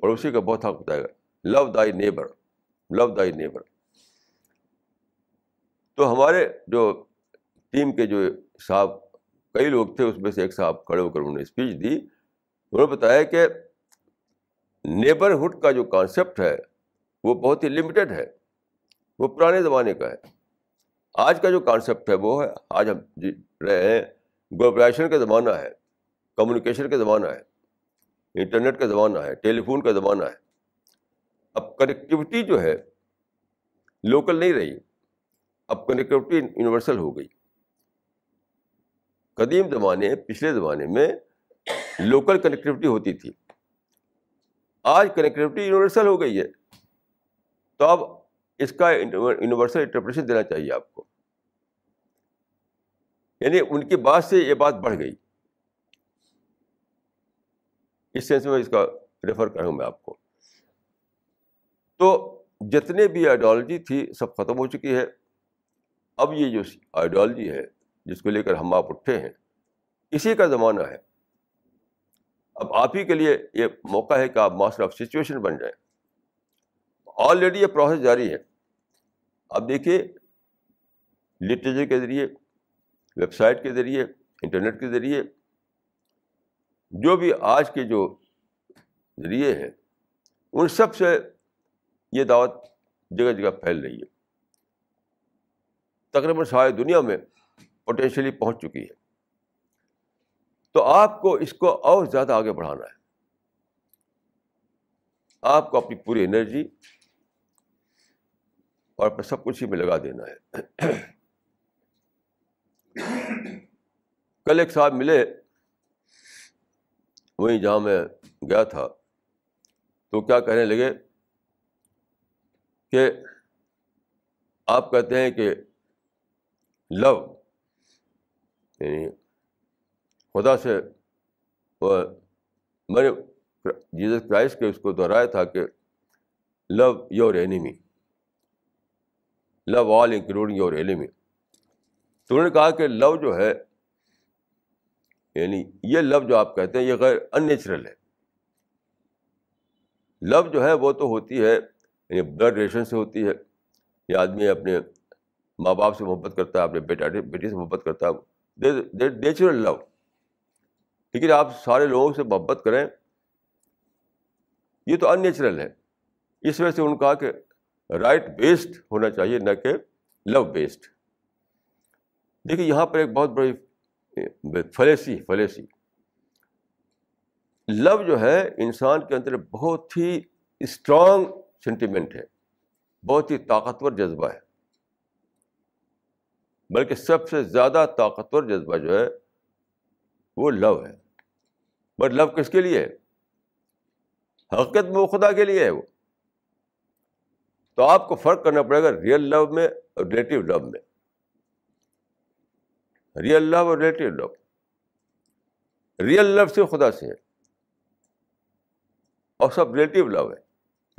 پڑوسی کا بہت حق بتایا گیا۔ لو دائی نیبر لو دائی نیبر تو ہمارے جو ٹیم کے جو صاحب، کئی لوگ تھے، اس میں سے ایک صاحب کھڑے ہو کر انہوں نے اسپیچ دی۔ انہوں نے بتایا کہ نیبرہڈ کا جو کانسیپٹ ہے، وہ بہت ہی لمیٹیڈ ہے۔ وہ پرانے زمانے کا ہے۔ آج کا جو کانسیپٹ ہے وہ ہے، آج ہم جی رہے ہیں گلوبلائزیشن کا زمانہ ہے کمیونیکیشن کا زمانہ ہے انٹرنیٹ کا زمانہ ہے ٹیلی فون کا زمانہ ہے۔ اب کنیکٹیوٹی جو ہے لوکل نہیں رہی، اب کنیکٹیوٹی یونیورسل ہو گئی۔ قدیم زمانے، پچھلے زمانے میں لوکل کنیکٹیوٹی ہوتی تھی۔ آج کنیکٹیوٹی یونیورسل ہو گئی ہے۔ تو اب اس کا یونیورسل انٹرپریشن دینا چاہیے آپ کو۔ یعنی ان کی بات سے یہ بات بڑھ گئی۔ اس سینس میں اس کا ریفر کروں میں آپ کو۔ تو جتنے بھی آئیڈیالوجی تھی سب ختم ہو چکی ہے۔ اب یہ جو آئیڈیالوجی ہے جس کو لے کر ہم آپ اٹھے ہیں، اسی کا زمانہ ہے۔ اب آپ ہی کے لیے یہ موقع ہے کہ آپ ماسٹر آف سچویشن بن جائیں۔ آلریڈی یہ پروسیس جاری ہے۔ آپ دیکھیے لٹریچر کے ذریعے ویب سائٹ کے ذریعے انٹرنیٹ کے ذریعے، جو بھی آج کے جو ذریعے ہیں، ان سب سے یہ دعوت جگہ جگہ پھیل رہی ہے۔ تقریباً ساری دنیا میں پوٹینشلی پہنچ چکی ہے۔ تو آپ کو اس کو اور زیادہ آگے بڑھانا ہے۔ آپ کو اپنی پوری انرجی اور اپنے سب کچھ ہی میں لگا دینا ہے۔ کل ایک صاحب ملے، وہیں جہاں میں گیا تھا، تو کیا کہنے لگے کہ آپ کہتے ہیں کہ لو یعنی خدا سے میں نے جیزس کرائسٹ کے اس کو دہرایا تھا کہ love your enemy love all including your enemy تو انہوں نے کہا کہ لو جو ہے یعنی یہ لو جو آپ کہتے ہیں، یہ غیر ان نیچرل ہے۔ لو جو ہے، وہ تو ہوتی ہے یعنی بلڈ ریلیشن سے ہوتی ہے۔ یہ آدمی اپنے ماں باپ سے محبت کرتا ہے، اپنے بیٹا بیٹی سے محبت کرتا ہے۔ نیچرل لو لیکن آپ سارے لوگوں سے محبت کریں، یہ تو ان نیچرل ہے۔ اس وجہ سے انہوں نے کہا کہ رائٹ بیسڈ ہونا چاہیے، نہ کہ لو بیسڈ دیکھیے، یہاں پر ایک بہت بڑی فلیسی فلیسی۔ لو جو ہے، انسان کے اندر بہت ہی اسٹرانگ سینٹیمنٹ ہے، بہت ہی طاقتور جذبہ ہے۔ بلکہ سب سے زیادہ طاقتور جذبہ جو ہے، وہ لو ہے۔ بٹ لو کس کے لیے ہے؟ حقیقت میں وہ خدا کے لیے ہے وہ۔ تو آپ کو فرق کرنا پڑے گا ریئل لو میں اور ریلیٹیو لو میں۔ ریئل لو اور ریلیٹیو لو۔ ریئل لو سے خدا سے ہے۔ اور سب ریلیٹیو لو ہے۔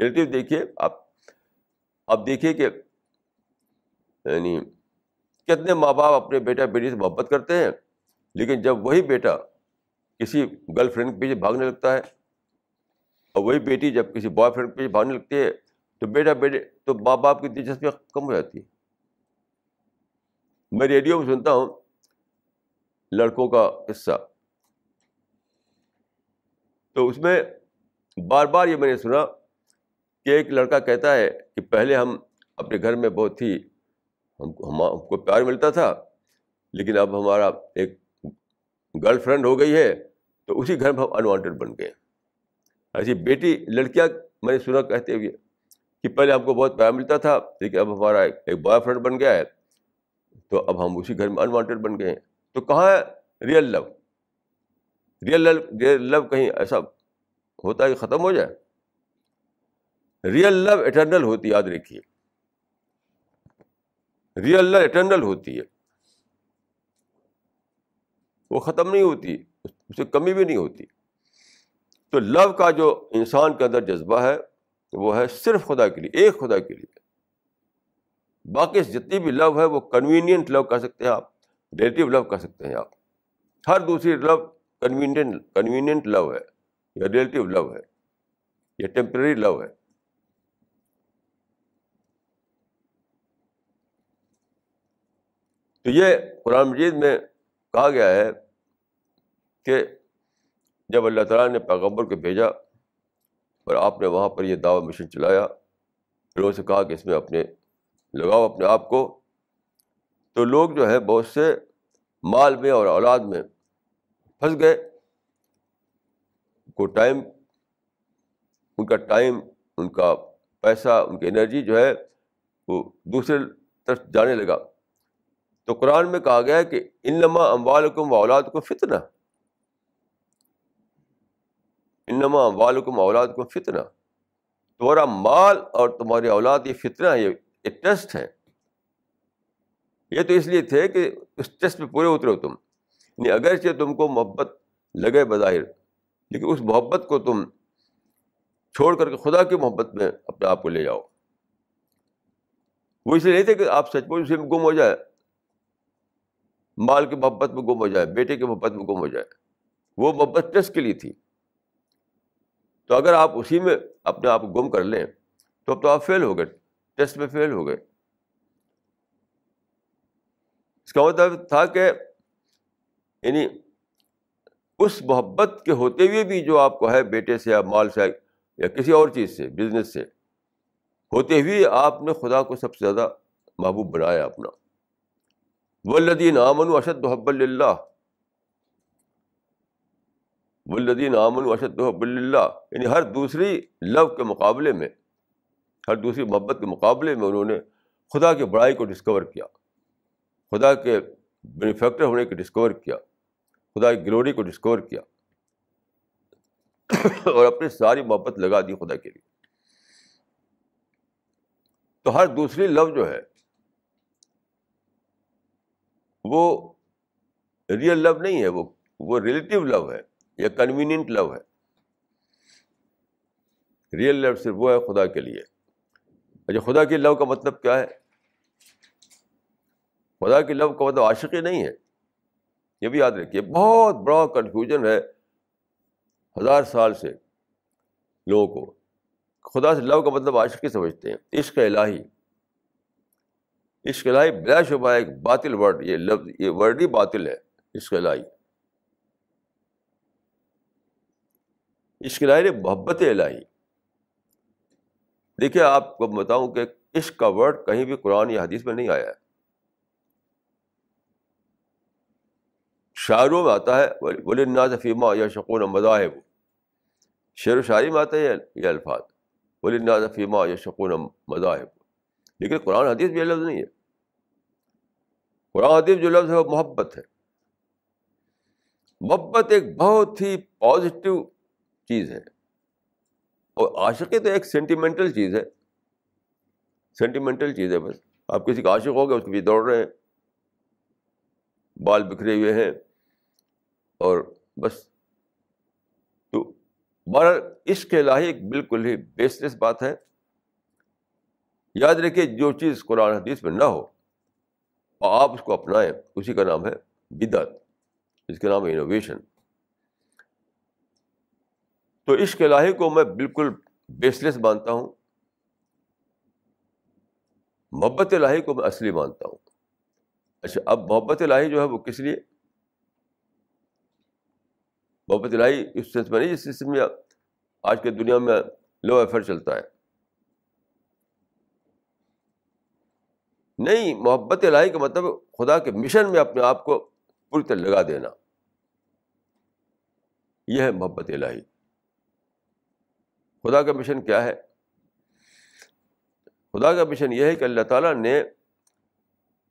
ریلیٹیو دیکھیے آپ آپ دیکھیے کہ یعنی کتنے ماں باپ اپنے بیٹا بیٹی سے محبت کرتے ہیں، لیکن جب وہی بیٹا کسی گرل فرینڈ کے پیچھے بھاگنے لگتا ہے اور وہی بیٹی جب کسی بوائے فرینڈ کے پیچھے بھاگنے لگتی ہے تو بیٹا بیٹے، تو ماں باپ کی دلچسپی کم ہو جاتی ہے۔ میں ریڈیو میں سنتا ہوں لڑکوں کا قصہ۔ تو اس میں بار بار یہ میں نے سنا کہ ایک لڑکا کہتا ہے کہ پہلے ہم اپنے گھر میں بہت ہی ہم کو ہم کو پیار ملتا تھا، لیکن اب ہمارا ایک گرل فرینڈ ہو گئی ہے، تو اسی گھر میں ہم انوانٹیڈ بن گئے۔ ایسی بیٹی، لڑکیاں میں نے سنا کہتے ہوئے کہ پہلے ہم کو بہت پیار ملتا تھا، لیکن اب ہمارا ایک بوائے فرینڈ بن گیا ہے، تو اب ہم اسی گھر میں انوانٹیڈ بن گئے ہیں۔ تو کہاں ہے real love real love real love کہیں ایسا ہوتا ہے کہ ختم ہو جائے؟ ریئل لو اٹرنل ہوتی ہے، یاد رکھیے۔ ریئل لو اٹرنل ہوتی ہے۔ وہ ختم نہیں ہوتی، اس سے کمی بھی نہیں ہوتی۔ تو لو کا جو انسان کے اندر جذبہ ہے وہ ہے صرف خدا کے لیے، ایک خدا کے لیے۔ باقی جتنی بھی لو ہے وہ کنوینئنٹ لو کہہ سکتے ہیں آپ ریلیٹیو لو کہہ سکتے ہیں آپ۔ ہر دوسری لو کنوینئنٹ کنوینئنٹ لو ہے، یا ریلیٹیو لو ہے، یا ٹیمپرری لو ہے۔ تو یہ قرآن مجید میں کہا گیا ہے کہ جب اللہ تعالیٰ نے پیغمبر کو بھیجا اور آپ نے وہاں پر یہ دعوی مشن چلایا۔ لوگوں سے کہا کہ اس میں اپنے، لگاؤ اپنے آپ کو۔ تو لوگ جو ہے بہت سے مال میں اور اولاد میں پھنس گئے۔ کو ٹائم، ان کا ٹائم، ان کا پیسہ، ان کی انرجی جو ہے وہ دوسرے طرف جانے لگا۔ تو قرآن میں کہا گیا ہے کہ انما اموالکم و اولاد کو فتنہ۔ انما اموالکم و اولاد کو فتنہ۔ تمہارا مال اور تمہاری اولاد یہ فتنہ ہے، یہ ٹیسٹ ہے۔ یہ تو اس لیے تھے کہ اس ٹیسٹ میں پورے اترو تم۔ یعنی اگرچہ تم کو محبت لگے بظاہر، لیکن اس محبت کو تم چھوڑ کر کے خدا کی محبت میں اپنے آپ کو لے جاؤ۔ وہ اس لیے نہیں تھے کہ آپ سچ مچ اسی میں گم ہو جائے۔ مال کی محبت میں گم ہو جائے، بیٹے کی محبت میں گم ہو جائے۔ وہ محبت ٹیسٹ کے لیے تھی۔ تو اگر آپ اسی میں اپنے آپ کو گم کر لیں، تو اب تو آپ فیل ہو گئے ٹیسٹ میں فیل ہو گئے۔ اس کا مطلب تھا کہ یعنی اس محبت کے ہوتے ہوئے بھی جو آپ کو ہے، بیٹے سے یا مال سے یا کسی اور چیز سے بزنس سے، ہوتے ہوئے آپ نے خدا کو سب سے زیادہ محبوب بنایا اپنا۔ ولدین آمن اشد حب اللہ ولدین آمن اشد حب اللہ یعنی ہر دوسری لو کے مقابلے میں، ہر دوسری محبت کے مقابلے میں انہوں نے خدا کی بڑائی کو ڈسکور کیا، خدا کے بینیفیکٹر ہونے کو ڈسکور کیا، خدا کی گلوری کو ڈسکور کیا، اور اپنی ساری محبت لگا دی خدا کے لیے۔ تو ہر دوسری لو جو ہے، وہ ریئل لو نہیں ہے، وہ وہ ریلیٹیو لو ہے۔ یا کنوینئنٹ لو ہے۔ ریئل لو صرف وہ ہے خدا کے لیے۔ اچھا خدا کی لو کا مطلب کیا ہے؟ خدا کی لو کا مطلب عاشقی نہیں ہے۔ یہ بھی یاد رکھیے، بہت بڑا کنفیوژن ہے ہزار سال سے لوگوں کو۔ خدا سے لو کا مطلب عاشقی سمجھتے ہیں۔ عشق الہی۔ عشق الہی بلا شبہ ایک باطل ورڈ یہ لفظ یہ ورڈ ہی باطل ہے۔ عشق الہی۔ عشق الہی نے محبت الہی۔ دیکھیے، آپ کو بتاؤں کہ عشق کا ورڈ کہیں بھی قرآن یا حدیث میں نہیں آیا ہے۔ شاعروں میں آتا ہے ولی ناز فیمہ یا شکون مذاہب شعر و شاعری میں آتا ہے یہ الفاظ۔ ولی ناز فیمہ یا شکون مذاہب لیکن قرآن حدیث بھی یہ لفظ نہیں ہے۔ قرآن حدیث جو لفظ ہے وہ محبت ہے۔ محبت ایک بہت ہی پازیٹیو چیز ہے۔ اور عاشقی تو ایک سینٹیمنٹل چیز ہے۔ سینٹیمنٹل چیز ہے بس۔ آپ کسی کا عاشق ہو گئے اس کے پیچھے دوڑ رہے ہیں۔ بال بکھرے ہوئے ہیں۔ اور بس۔ تو بہرحال عشق الہی ایک بالکل ہی بیس لیس بات ہے۔ یاد رکھیے، جو چیز قرآن حدیث میں نہ ہو، آپ اس کو اپنائیں۔ اسی کا نام ہے بدعت۔ اس کا نام ہے انوویشن تو عشق الہی کو میں بالکل بیس لیس مانتا ہوں۔ محبت الہی کو میں اصلی مانتا ہوں۔ اچھا اب محبت الہی جو ہے وہ کس لیے؟ محبت الہی اس سینس میں نہیں جس سلسلے میں آج کے دنیا میں لو ایفر چلتا ہے۔ نہیں، محبت الہی کا مطلب خدا کے مشن میں اپنے آپ کو پوری طرح لگا دینا۔ یہ ہے محبت الہی۔ خدا کا مشن کیا ہے؟ خدا کا مشن یہ ہے کہ اللہ تعالیٰ نے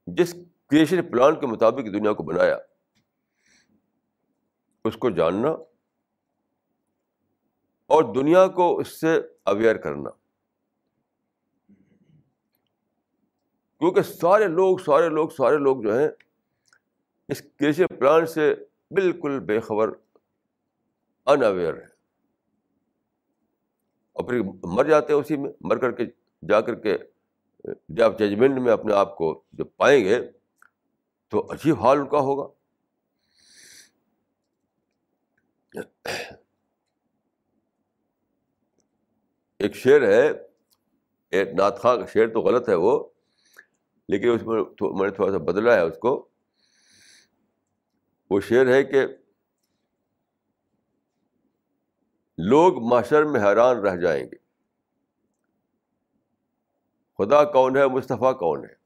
جس کریشن پلان کے مطابق دنیا کو بنایا، اس کو جاننا اور دنیا کو اس سے اویئر کرنا۔ کیونکہ سارے لوگ سارے لوگ سارے لوگ جو ہیں، اس کیسے پلان سے بالکل بے خبر ان اویئر ہے اور پھر مر جاتے ہیں اسی میں، مر کر کے جا کر کے، جب ججمنٹ میں اپنے آپ کو جب پائیں گے تو عجیب حال ان کا ہوگا۔ ایک شعر ہے، ایک ناتخواں کا شعر تو غلط ہے وہ، لیکن اس میں میں نے تھوڑا سا بدلا ہے اس کو۔ وہ شعر ہے کہ لوگ معاشر میں حیران رہ جائیں گے۔ خدا کون ہے؟ مصطفیٰ کون ہے؟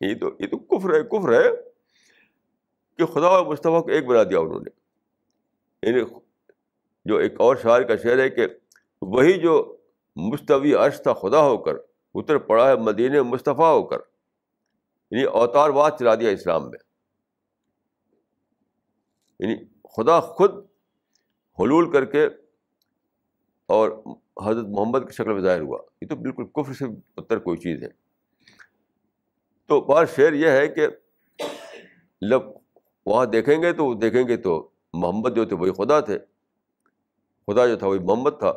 یہ تو یہ تو کفر ہے کفر ہے کہ خدا اور مصطفیٰ کو ایک بنا دیا انہوں نے۔ یعنی جو ایک اور شاعر کا شعر ہے کہ وہی جو مستوی عرش تھا خدا ہو کر، اتر پڑا ہے مدینہ مصطفیٰ ہو کر۔ یعنی اوتار واد چلا دیا اسلام میں۔ یعنی خدا خود حلول کر کے اور حضرت محمد کی شکل میں ظاہر ہوا۔ یہ تو بالکل کفر سے پتھر کوئی چیز ہے۔ تو بار شعر یہ ہے کہ جب وہاں دیکھیں گے تو دیکھیں گے تو محمد جو تھے وہی خدا تھے۔ خدا جو تھا وہی محمد تھا۔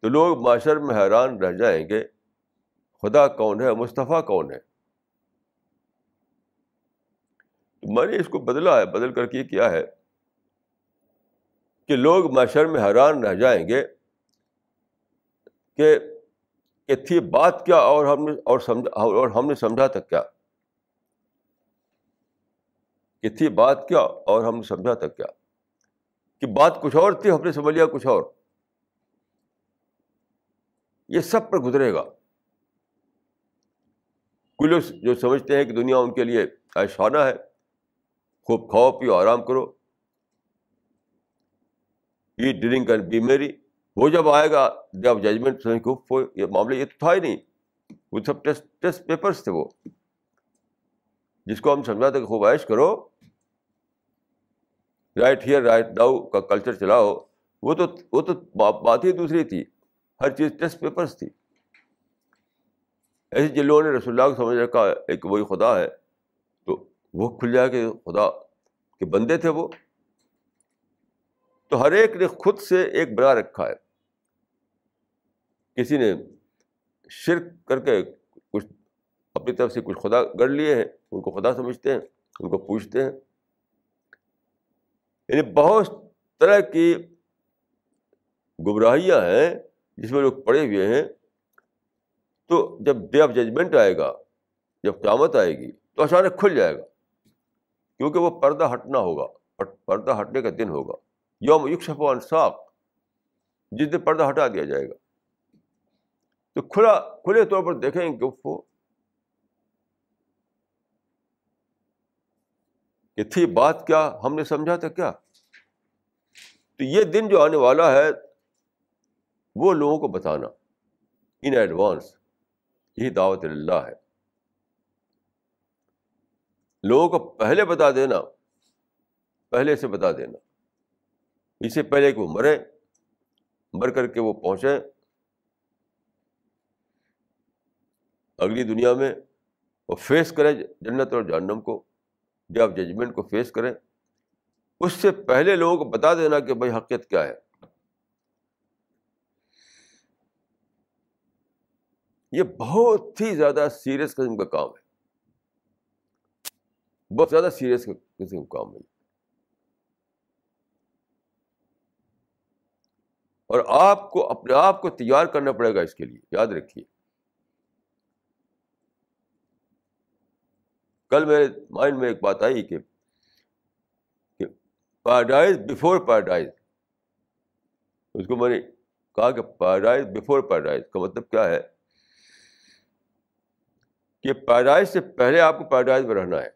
تو لوگ معاشر میں حیران رہ جائیں گے، خدا کون ہے، مصطفیٰ کون ہے؟ میں نے اس کو بدلا ہے، بدل کر کے کیا ہے۔ کہ لوگ معاشر میں حیران رہ جائیں گے کہ کہ تھی بات کیا اور ہم نے اور سمجھا اور ہم نے سمجھا تک کیا؟ کہ تھی بات کیا اور ہم نے سمجھا تک کیا؟ کہ بات کچھ اور تھی، ہم نے سمجھ لیا کچھ اور۔ یہ سب پر گزرے گا۔ کوئی لوگ جو سمجھتے ہیں کہ دنیا ان کے لیے ایشانہ ہے، خوب کھاؤ، پیو، آرام کرو۔ ایٹ ڈرنک اینڈ بی میری، وہ جب آئے گا، جب ججمنٹ یہ معاملہ یہ تو تھا ہی نہیں۔ وہ سب ٹیسٹ ٹیسٹ پیپرس تھے وہ۔ جس کو ہم سمجھاتے کہ خوب عائش کرو۔ رائٹ ہیئر رائٹ ڈاؤ کا کلچر چلاؤ۔ وہ تو وہ تو بات ہی دوسری تھی۔ ہر چیز ٹیسٹ پیپرس تھی۔ ایسے جن لوگوں نے رسول اللہ کو سمجھ رکھا ایک وہی خدا ہے، تو وہ کھل جائے کہ خدا کے بندے تھے وہ۔ تو ہر ایک نے خود سے ایک بنا رکھا ہے۔ کسی نے شرک کر کے کچھ اپنی طرف سے کچھ خدا گڑھ لیے ہیں، ان کو خدا سمجھتے ہیں، ان کو پوچھتے ہیں۔ یعنی بہت طرح کی گمراہیاں ہیں جس میں لوگ پڑے ہوئے ہیں۔ تو جب ڈے آف ججمنٹ آئے گا، جب قیامت آئے گی، تو اچانک کھل جائے گا، کیونکہ وہ پردہ ہٹنا ہوگا، پردہ ہٹنے کا دن ہوگا۔ یوم یکشف و انصاف جس دن پردہ ہٹا دیا جائے گا۔ تو کھلا، کھلے طور پر دیکھیں گے کہ تھی بات کیا، ہم نے سمجھا تھا کیا؟ تو یہ دن جو آنے والا ہے، وہ لوگوں کو بتانا۔ ان ایڈوانس یہی دعوت اللہ ہے۔ لوگوں کو پہلے بتا دینا، پہلے سے بتا دینا۔ اس سے پہلے کہ وہ مرے، مر کر کے وہ پہنچے۔ اگلی دنیا میں وہ فیس کریں جنت اور جہنم کو، جب ججمنٹ کو فیس کریں۔ اس سے پہلے لوگوں کو بتا دینا کہ بھائی حقیقت کیا ہے۔ یہ بہت ہی زیادہ سیریس قسم کا کام ہے۔ بہت زیادہ سیریس قسم کا کام ہے۔ اور آپ کو اپنے آپ کو تیار کرنا پڑے گا اس کے لیے، یاد رکھیے۔ کل میرے مائنڈ میں ایک بات آئی کہ پیراڈائز بفور پیراڈائز اس کو میں نے کہا کہ پیراڈائز بفور پیراڈائز کا مطلب کیا ہے؟ کہ پیراڈائز سے پہلے آپ کو پیراڈائز میں رہنا ہے۔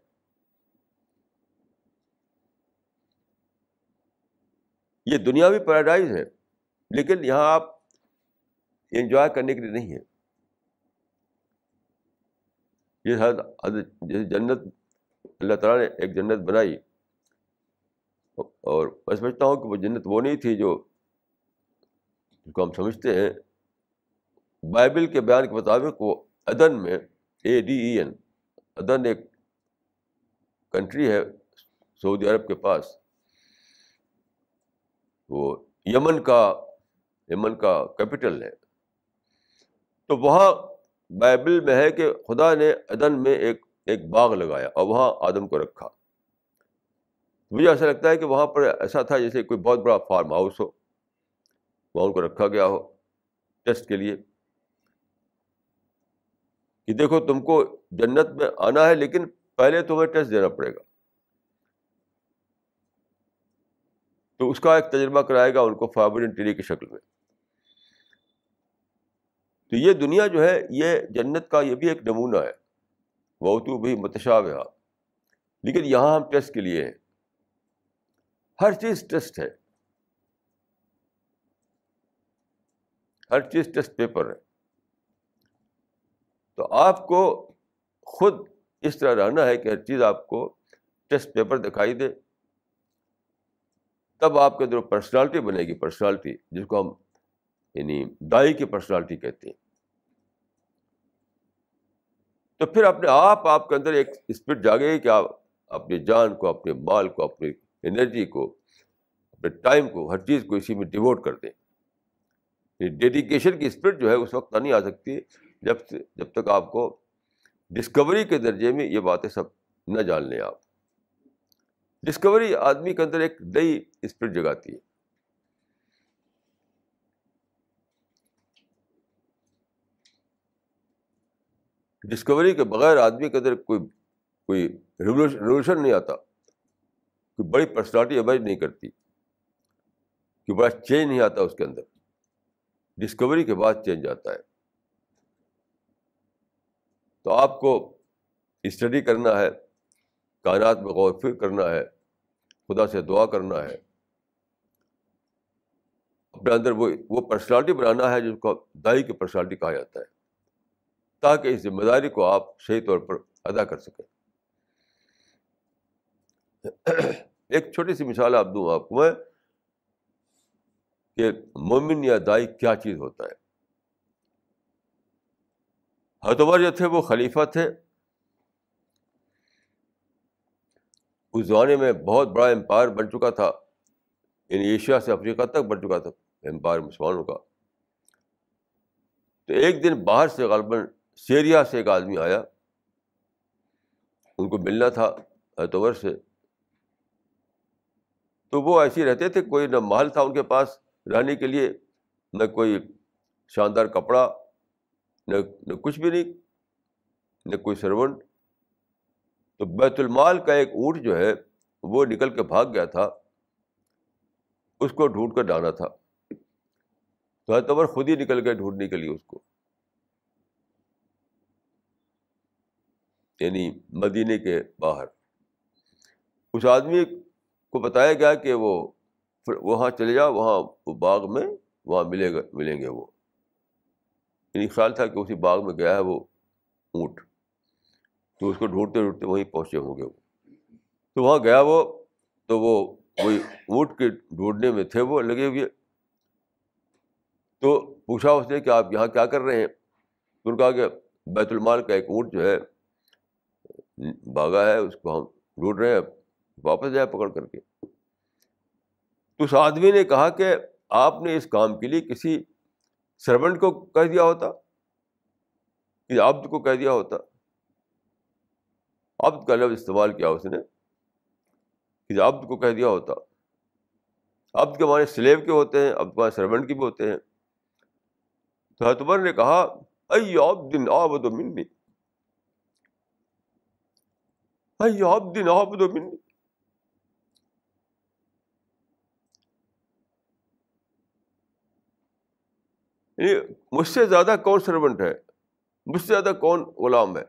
یہ دنیا بھی پیراڈائز ہے۔ لیکن یہاں آپ انجوائے کرنے کے لیے نہیں ہے یہ جیسے جنت، اللہ تعالیٰ نے ایک جنت بنائی۔ اور میں سمجھتا ہوں کہ وہ جنت وہ نہیں تھی جو جس کو ہم سمجھتے ہیں۔ بائبل کے بیان کے مطابق وہ ادن میں اے ڈی ای این ادن ایک کنٹری ہے سعودی عرب کے پاس۔ وہ یمن کا یمن کا کیپٹل ہے۔ تو وہاں بائبل میں ہے کہ خدا نے عدن میں ایک ایک باغ لگایا اور وہاں آدم کو رکھا۔ مجھے ایسا لگتا ہے کہ وہاں پر ایسا تھا جیسے کوئی بہت بڑا فارم ہاؤس ہو۔ وہاں ان کو رکھا گیا ہو ٹیسٹ کے لیے۔ کہ دیکھو تم کو جنت میں آنا ہے لیکن پہلے تمہیں ٹیسٹ دینا پڑے گا۔ تو اس کا ایک تجربہ کرائے گا ان کو فائبر ٹیلی کی شکل میں۔ تو یہ دنیا جو ہے، یہ جنت کا یہ بھی ایک نمونہ ہے۔ وہ تو بھی متشاب لیکن یہاں ہم ٹیسٹ کے لیے ہیں۔ ہر چیز ٹیسٹ ہے۔ ہر چیز ٹیسٹ پیپر ہے۔ تو آپ کو خود اس طرح رہنا ہے کہ ہر چیز آپ کو ٹیسٹ پیپر دکھائی دے۔ تب آپ کے اندر پرسنالٹی بنے گی۔ پرسنالٹی جس کو ہم یعنی دائی کی پرسنالٹی کہتے ہیں۔ تو پھر اپنے آپ آپ کے اندر ایک اسپرٹ جاگے گی کہ آپ اپنی جان کو، اپنے مال کو، اپنی انرجی کو، اپنے ٹائم کو ہر چیز کو اسی میں ڈیوٹ کر دیں۔ ڈیڈیکیشن کی اسپرٹ جو ہے اس وقت نہیں آ سکتی جب سے، جب تک آپ کو ڈسکوری کے درجے میں یہ باتیں سب نہ جان لیں آپ۔ ڈسکوری آدمی کے اندر ایک نئی اسپرٹ جگاتی ہے۔ ڈسکوری کے بغیر آدمی کے اندر کوئی کوئی ریولیوشن نہیں آتا۔ کوئی بڑی پرسنالٹی ایمرج نہیں کرتی۔ کوئی بڑا چینج نہیں آتا اس کے اندر۔ ڈسکوری کے بعد چینج آتا ہے۔ تو آپ کو اسٹڈی کرنا ہے، کائنات میں غور فکر کرنا ہے، خدا سے دعا کرنا ہے۔ اپنے اندر وہ وہ پرسنالٹی بنانا ہے جس کو دائی کی پرسنالٹی کہا جاتا ہے۔ تاکہ اس ذمہ داری کو آپ صحیح طور پر ادا کر سکیں۔ ایک چھوٹی سی مثال آپ دوں، آپ کو میں، کہ مومن یا دائی کیا چیز ہوتا ہے؟ ہتوبر جو تھے وہ خلیفہ تھے۔ اس زمانے میں بہت بڑا امپائر بن چکا تھا۔ یعنی ایشیا سے افریقہ تک بن چکا تھا، امپائر مسلمانوں کا۔ تو ایک دن باہر سے غالباً سیریا سے ایک آدمی آیا۔ ان کو ملنا تھا ہتوبر سے۔ تو وہ ایسے ہی رہتے تھے، کوئی نہ محل تھا ان کے پاس رہنے کے لیے، نہ کوئی شاندار کپڑا، نہ نہ کچھ بھی نہیں، نہ کوئی سرونٹ۔ تو بیت المال کا ایک اونٹ جو ہے، وہ نکل کے بھاگ گیا تھا۔ اس کو ڈھونڈ کر ڈالا تھا۔ تو اعتبر خود ہی نکل گئے ڈھونڈنے کے لیے اس کو۔ یعنی مدینے کے باہر۔ اس آدمی کو بتایا گیا کہ وہ وہاں چلے جاؤ، وہاں وہ باغ میں وہاں ملے گا، ملیں گے وہ۔ یعنی خیال تھا کہ اسی باغ میں گیا ہے وہ اونٹ۔ تو اس کو ڈھونڈتے ڈھونڈتے وہیں پہنچے ہوں گے وہ۔ تو وہاں گیا وہ، تو وہ وہی اونٹ کے ڈھونڈنے میں تھے وہ، لگے ہوئے۔ تو پوچھا اس نے کہ آپ یہاں کیا کر رہے ہیں؟ تو انہوں نے کہا کہ بیت المال کا ایک اونٹ جو ہے بھاگا ہے، اس کو ہم ڈھونڈ رہے ہیں واپس جائے پکڑ کر کے۔ تو اس آدمی نے کہا کہ آپ نے اس کام کے لیے کسی سرونٹ کو کہہ دیا ہوتا کہ عبد کو کہہ دیا ہوتا۔ عبد کا لفظ استعمال کیا اس نے؟ کہ عبد کو کہہ دیا ہوتا۔ عبد کے معنی سلیب کے ہوتے ہیں، عبد کے معنی سرونٹ کے بھی ہوتے ہیں۔ تو حتبر نے کہا ائی آپ دن آبد منی ائی آپ دن منی مجھ سے زیادہ کون سرونٹ ہے مجھ سے زیادہ کون غلام ہے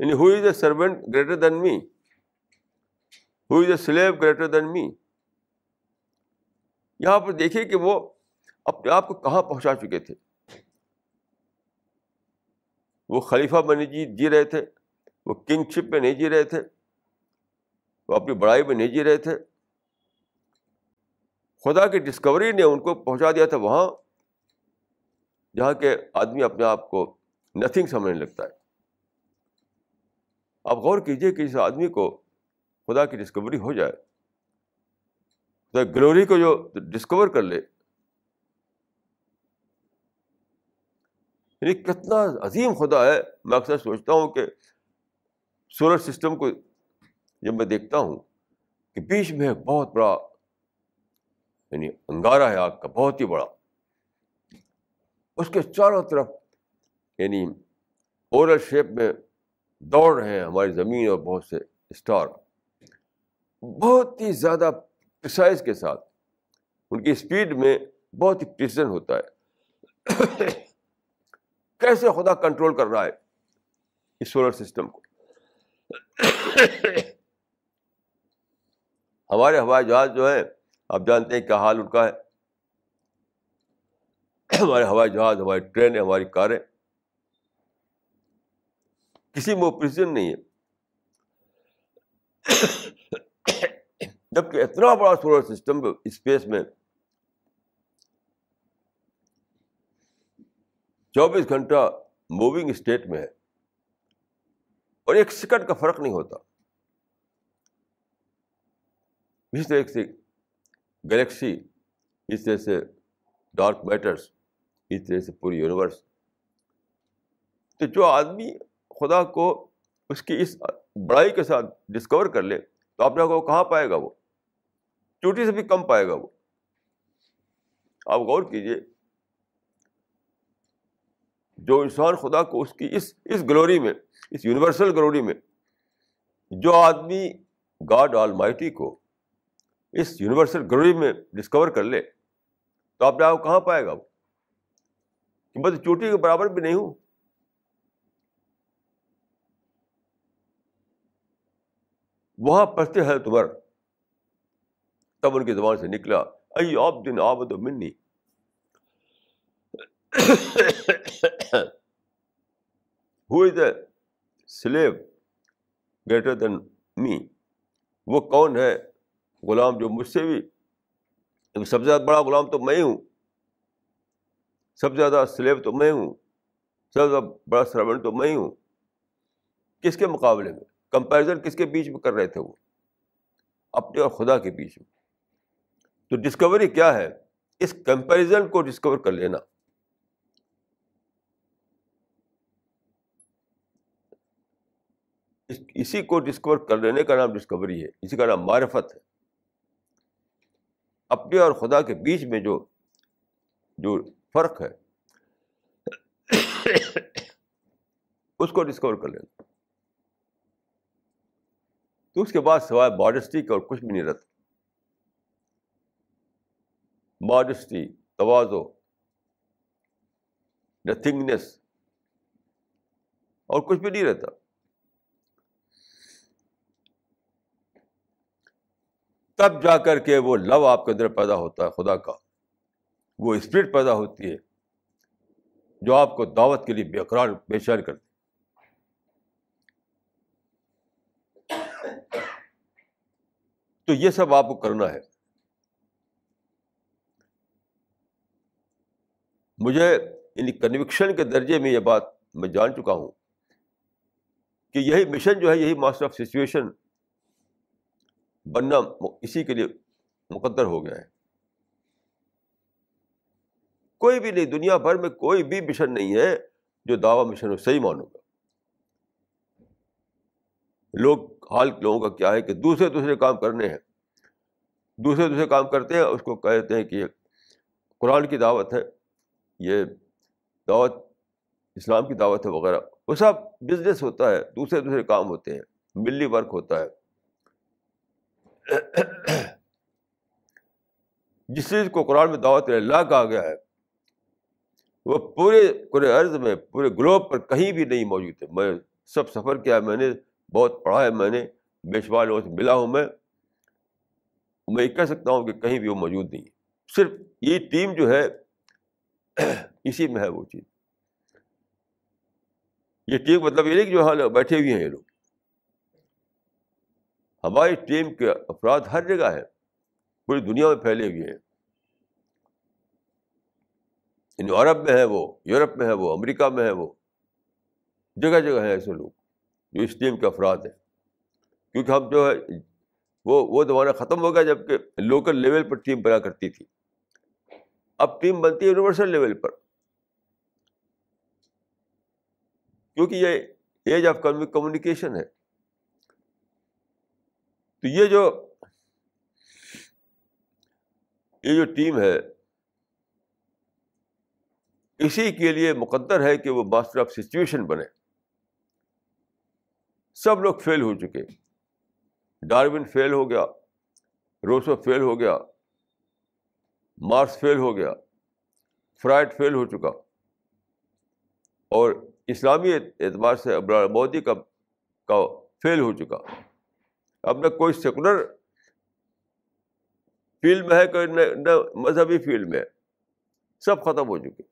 یعنی who is a servant greater than me who is a slave greater than me یہاں پر دیکھیے کہ وہ اپنے آپ کو کہاں پہنچا چکے تھے وہ خلیفہ بنی جی جی رہے تھے، وہ کنگ شپ میں نہیں جی رہے تھے، وہ اپنی بڑائی میں نہیں جی رہے تھے۔ خدا کی ڈسکوری نے ان کو پہنچا دیا تھا وہاں، جہاں کے آدمی اپنے آپ کو نتھنگ سمجھنے لگتا ہے۔ آپ غور کیجیے کہ اس آدمی کو خدا کی ڈسکوری ہو جائے۔ خدا گلوری کو جو ڈسکور کر لے۔ یعنی کتنا عظیم خدا ہے۔ میں اکثر سوچتا ہوں کہ سولر سسٹم کو جب میں دیکھتا ہوں کہ بیچ میں ایک بہت بڑا یعنی انگارہ ہے آگ کا، بہت ہی بڑا۔ اس کے چاروں طرف یعنی اورل شیپ میں دوڑ رہے ہیں ہماری زمین اور بہت سے اسٹار بہت ہی زیادہ پرسائز کے ساتھ، ان کی اسپیڈ میں بہت ہی پریسن ہوتا ہے۔ کیسے خدا کنٹرول کر رہا ہے اس سولر سسٹم کو؟ ہمارے ہوائی جہاز جو ہے آپ جانتے ہیں کیا حال ان کا ہے۔ ہمارے ہوائی جہاز، ہماری ٹرینیں ہماری کاریں۔ کسی میں اوپریشن نہیں ہے۔ جبکہ اتنا بڑا سولر سسٹم اسپیس میں چوبیس گھنٹہ موونگ اسٹیٹ میں ہے اور ایک سیکنڈ کا فرق نہیں ہوتا۔ اس طرح سے گلیکسی، اس طرح سے ڈارک میٹرس، اس طرح سے پوری یونیورس۔ تو جو آدمی خدا کو اس کی اس بڑائی کے ساتھ ڈسکور کر لے، تو اپنے کو کہاں پائے گا وہ؟ چوٹی سے بھی کم پائے گا وہ۔ آپ غور کیجیے جو انسان خدا کو اس کی اس اس گلوری میں، اس یونیورسل گلوری میں، جو آدمی گاڈ آل مائٹی کو اس یونیورسل گلوری میں ڈسکور کر لے، تو آپ نے آپ کہاں پائے گا وہ؟ کہ میں تو چوٹی کے برابر بھی نہیں ہوں۔ وہاں پڑھتے ہیں تمہر۔ تب ان کی زبان سے نکلا ائی آپ دن آب منی ہو is a sleeve greater than می وہ کون ہے غلام جو مجھ سے بھی سب سے زیادہ بڑا غلام تو میں ہوں۔ سب سے زیادہ سلیب تو میں ہوں۔ سب سے زیادہ بڑا سروینٹ تو میں ہوں۔ کس کے مقابلے میں؟ کمپیرزن کس کے بیچ میں کر رہے تھے وہ؟ اپنے اور خدا کے بیچ میں۔ تو ڈسکوری کیا ہے؟ اس کمپیرزن کو ڈسکور کر لینا۔ اسی کو ڈسکور کر لینے کا نام ڈسکوری ہے۔ اسی کا نام معرفت ہے۔ اپنے اور خدا کے بیچ میں جو جو فرق ہے، اس کو ڈسکور کر لینا۔ تو اس کے بعد سوائے ماڈسٹی کا اور کچھ بھی نہیں رہتا۔ ماڈسٹی توازو نتھنگنیس اور کچھ بھی نہیں رہتا۔ تب جا کر کے وہ لو آپ کے اندر پیدا ہوتا ہے، خدا کا۔ وہ اسپرٹ پیدا ہوتی ہے، جو آپ کو دعوت کے لیے بے قرار بے شیر کرتی تو یہ سب آپ کو کرنا ہے۔ مجھے ان کنوکشن کے درجے میں یہ بات میں جان چکا ہوں کہ یہی مشن جو ہے، یہی ماسٹر آف سچویشن بننا اسی کے لیے مقدر ہو گیا ہے۔ کوئی بھی نہیں، دنیا بھر میں کوئی بھی مشن نہیں ہے جو دعوی مشن ہو صحیح مانوں گا لوگ، حال لوگوں کا کیا ہے کہ دوسرے دوسرے کام کرنے ہیں۔ دوسرے دوسرے کام کرتے ہیں، اس کو کہتے ہیں کہ یہ قرآن کی دعوت ہے، یہ دعوت، اسلام کی دعوت ہے وغیرہ۔ وہ سب بزنس ہوتا ہے، دوسرے دوسرے کام ہوتے ہیں، ملی ورک ہوتا ہے۔ جس چیز کو قرآن میں دعوت اللہ کہا گیا ہے، وہ پورے پورے عرض میں، پورے گلوب پر کہیں بھی نہیں موجود ہے میں سب سفر کیا، میں نے بہت پڑھا ہے، میں نے بے شمار لوگوں سے ملا ہوں۔ میں میں یہ کہہ سکتا ہوں کہ کہیں بھی وہ موجود نہیں ہے۔ صرف یہ ٹیم جو ہے، اسی میں ہے وہ چیز یہ ٹیم مطلب یہ نہیں کہ جو ہاں حال بیٹھے ہوئے ہیں یہ لوگ۔ ہماری ٹیم کے افراد ہر جگہ ہیں، پوری دنیا میں پھیلے ہوئے ہیں۔ یعنی عرب میں ہے وہ، یورپ میں ہے وہ، امریکہ میں ہے وہ، جگہ جگہ ہیں ایسے لوگ جو اس ٹیم کے افراد ہیں۔ کیونکہ ہم جو ہے، وہ وہ زمانہ ختم ہو گیا جبکہ لوکل لیول پر ٹیم بنا کرتی تھی۔ اب ٹیم بنتی ہے یونیورسل لیول پر۔ کیونکہ یہ ایج آف کمیونیکیشن ہے۔ تو یہ جو یہ جو ٹیم ہے، اسی کے لیے مقدر ہے کہ وہ ماسٹر آف سچویشن بنے۔ سب لوگ فیل ہو چکے۔ ڈاروین فیل ہو گیا۔ روسو فیل ہو گیا۔ مارس فیل ہو گیا۔ فرائڈ فیل ہو چکا۔ اور اسلامی اعتبار سے مودی کا فیل ہو چکا۔ اب نہ کوئی سیکولر فیلڈ میں ہے، کوئی نہ مذہبی فیلڈ میں۔ ہے سب ختم ہو چکے۔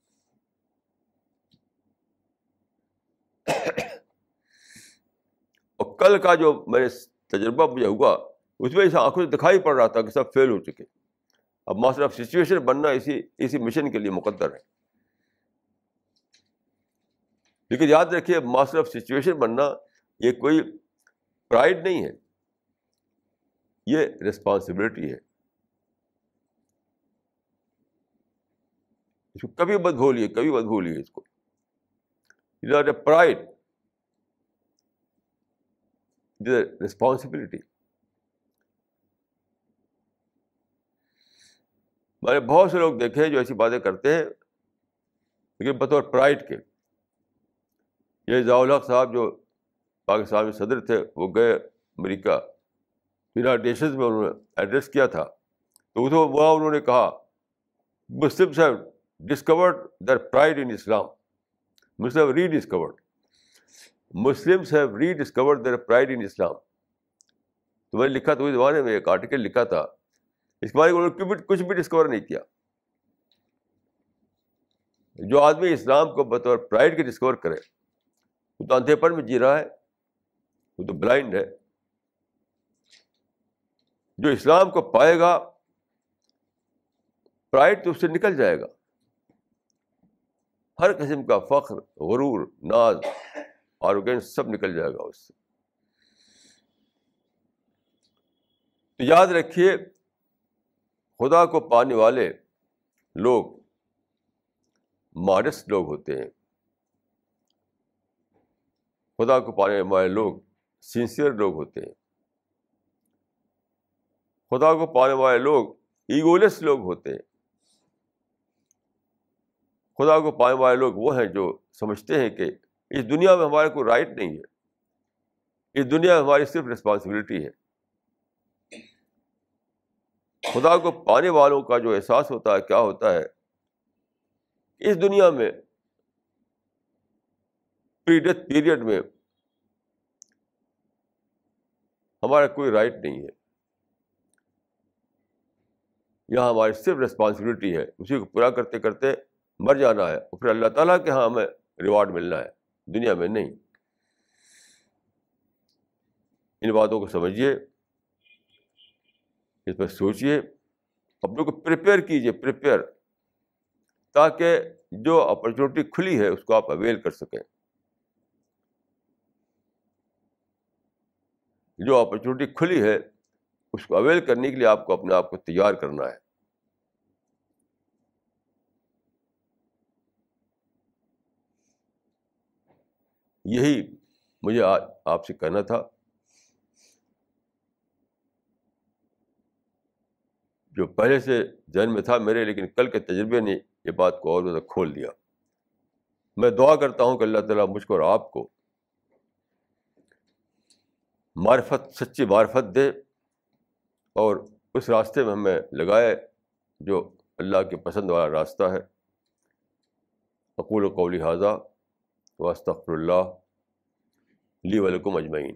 اور کل کا جو میں نے تجربہ مجھے ہوا، اس میں آنکھوں سے دکھائی پڑ رہا تھا کہ سب فیل ہو چکے۔ اب ماسٹر آف سچویشن بننا اسی اسی مشن کے لیے مقدر ہے۔ لیکن یاد رکھیے، ماسٹر آف سچویشن بننا یہ کوئی پرائڈ نہیں ہے۔ یہ رسپانسبلٹی ہے۔ اس کو کبھی مت بھولیے، کبھی مت بھولیے اس کو۔ ناٹ اے پرائڈ رسپانسبلٹی میں نے بہت سے لوگ دیکھے جو ایسی باتیں کرتے ہیں، لیکن بطور پرائڈ کے۔ یہ ضاء صاحب جو پاکستان میں صدر تھے، وہ گئے امریکہ۔ یونائٹ نیشنز میں انہوں نے ایڈریس کیا تھا۔ تو وہاں انہوں نے کہا Muslim have discovered their pride in Islam Muslim rediscovered Muslim have rediscovered their pride in Islam تو میں نے لکھا تو اس زمانے میں ایک آرٹیکل لکھا تھا۔ اس کے بارے میں انہوں نے کچھ بھی ڈسکور نہیں کیا۔ جو آدمی اسلام کو بطور پرائڈ کے ڈسکور کرے، وہ تو اندھے پر میں جی رہا ہے، وہ تو بلائنڈ ہے۔ جو اسلام کو پائے گا پرائڈ تو اس سے نکل جائے گا۔ ہر قسم کا فخر، غرور، ناز اور سب نکل جائے گا اس سے۔ تو یاد رکھیے، خدا کو پانے والے لوگ مارس لوگ ہوتے ہیں۔ خدا کو پانے والے لوگ سنسیئر لوگ ہوتے ہیں۔ خدا کو پانے والے لوگ، ایگولیس لوگ ہوتے ہیں۔ خدا کو پانے والے لوگ وہ ہیں جو سمجھتے ہیں کہ اس دنیا میں ہمارے کوئی رائٹ نہیں ہے۔ اس دنیا میں ہماری صرف رسپانسبلٹی ہے۔ خدا کو پانے والوں کا جو احساس ہوتا ہے، کیا ہوتا ہے؟ اس دنیا میں ڈیتھ پیریڈ میں ہمارا کوئی رائٹ نہیں ہے۔ یہاں ہماری صرف ریسپانسبلٹی ہے۔ اسی کو پورا کرتے کرتے مر جانا ہے اور پھر اللہ تعالیٰ کے ہاں ہمیں ریوارڈ ملنا ہے۔ دنیا میں نہیں۔ ان باتوں کو سمجھیے۔ اس پر سوچیے۔ اپنے کو پریپیئر کیجیے پریپیئر تاکہ جو اپرچونیٹی کھلی ہے اس کو آپ اویل کر سکیں۔ جو اپرچونیٹی کھلی ہے اس کو اویل کرنے کے لیے آپ کو اپنے آپ کو تیار کرنا ہے۔ یہی مجھے آپ سے کہنا تھا۔ جو پہلے سے ذہن میں تھا میرے، لیکن کل کے تجربے نے یہ بات کو اور زیادہ کھول دیا۔ میں دعا کرتا ہوں کہ اللہ تعالیٰ مجھ کو اور آپ کو معرفت، سچی معرفت دے۔ اور اس راستے میں ہمیں لگائے جو اللہ کے پسند والا راستہ ہے۔ اقول و قولی حاضہ واسطر اللہ لی ولکم اجمعین۔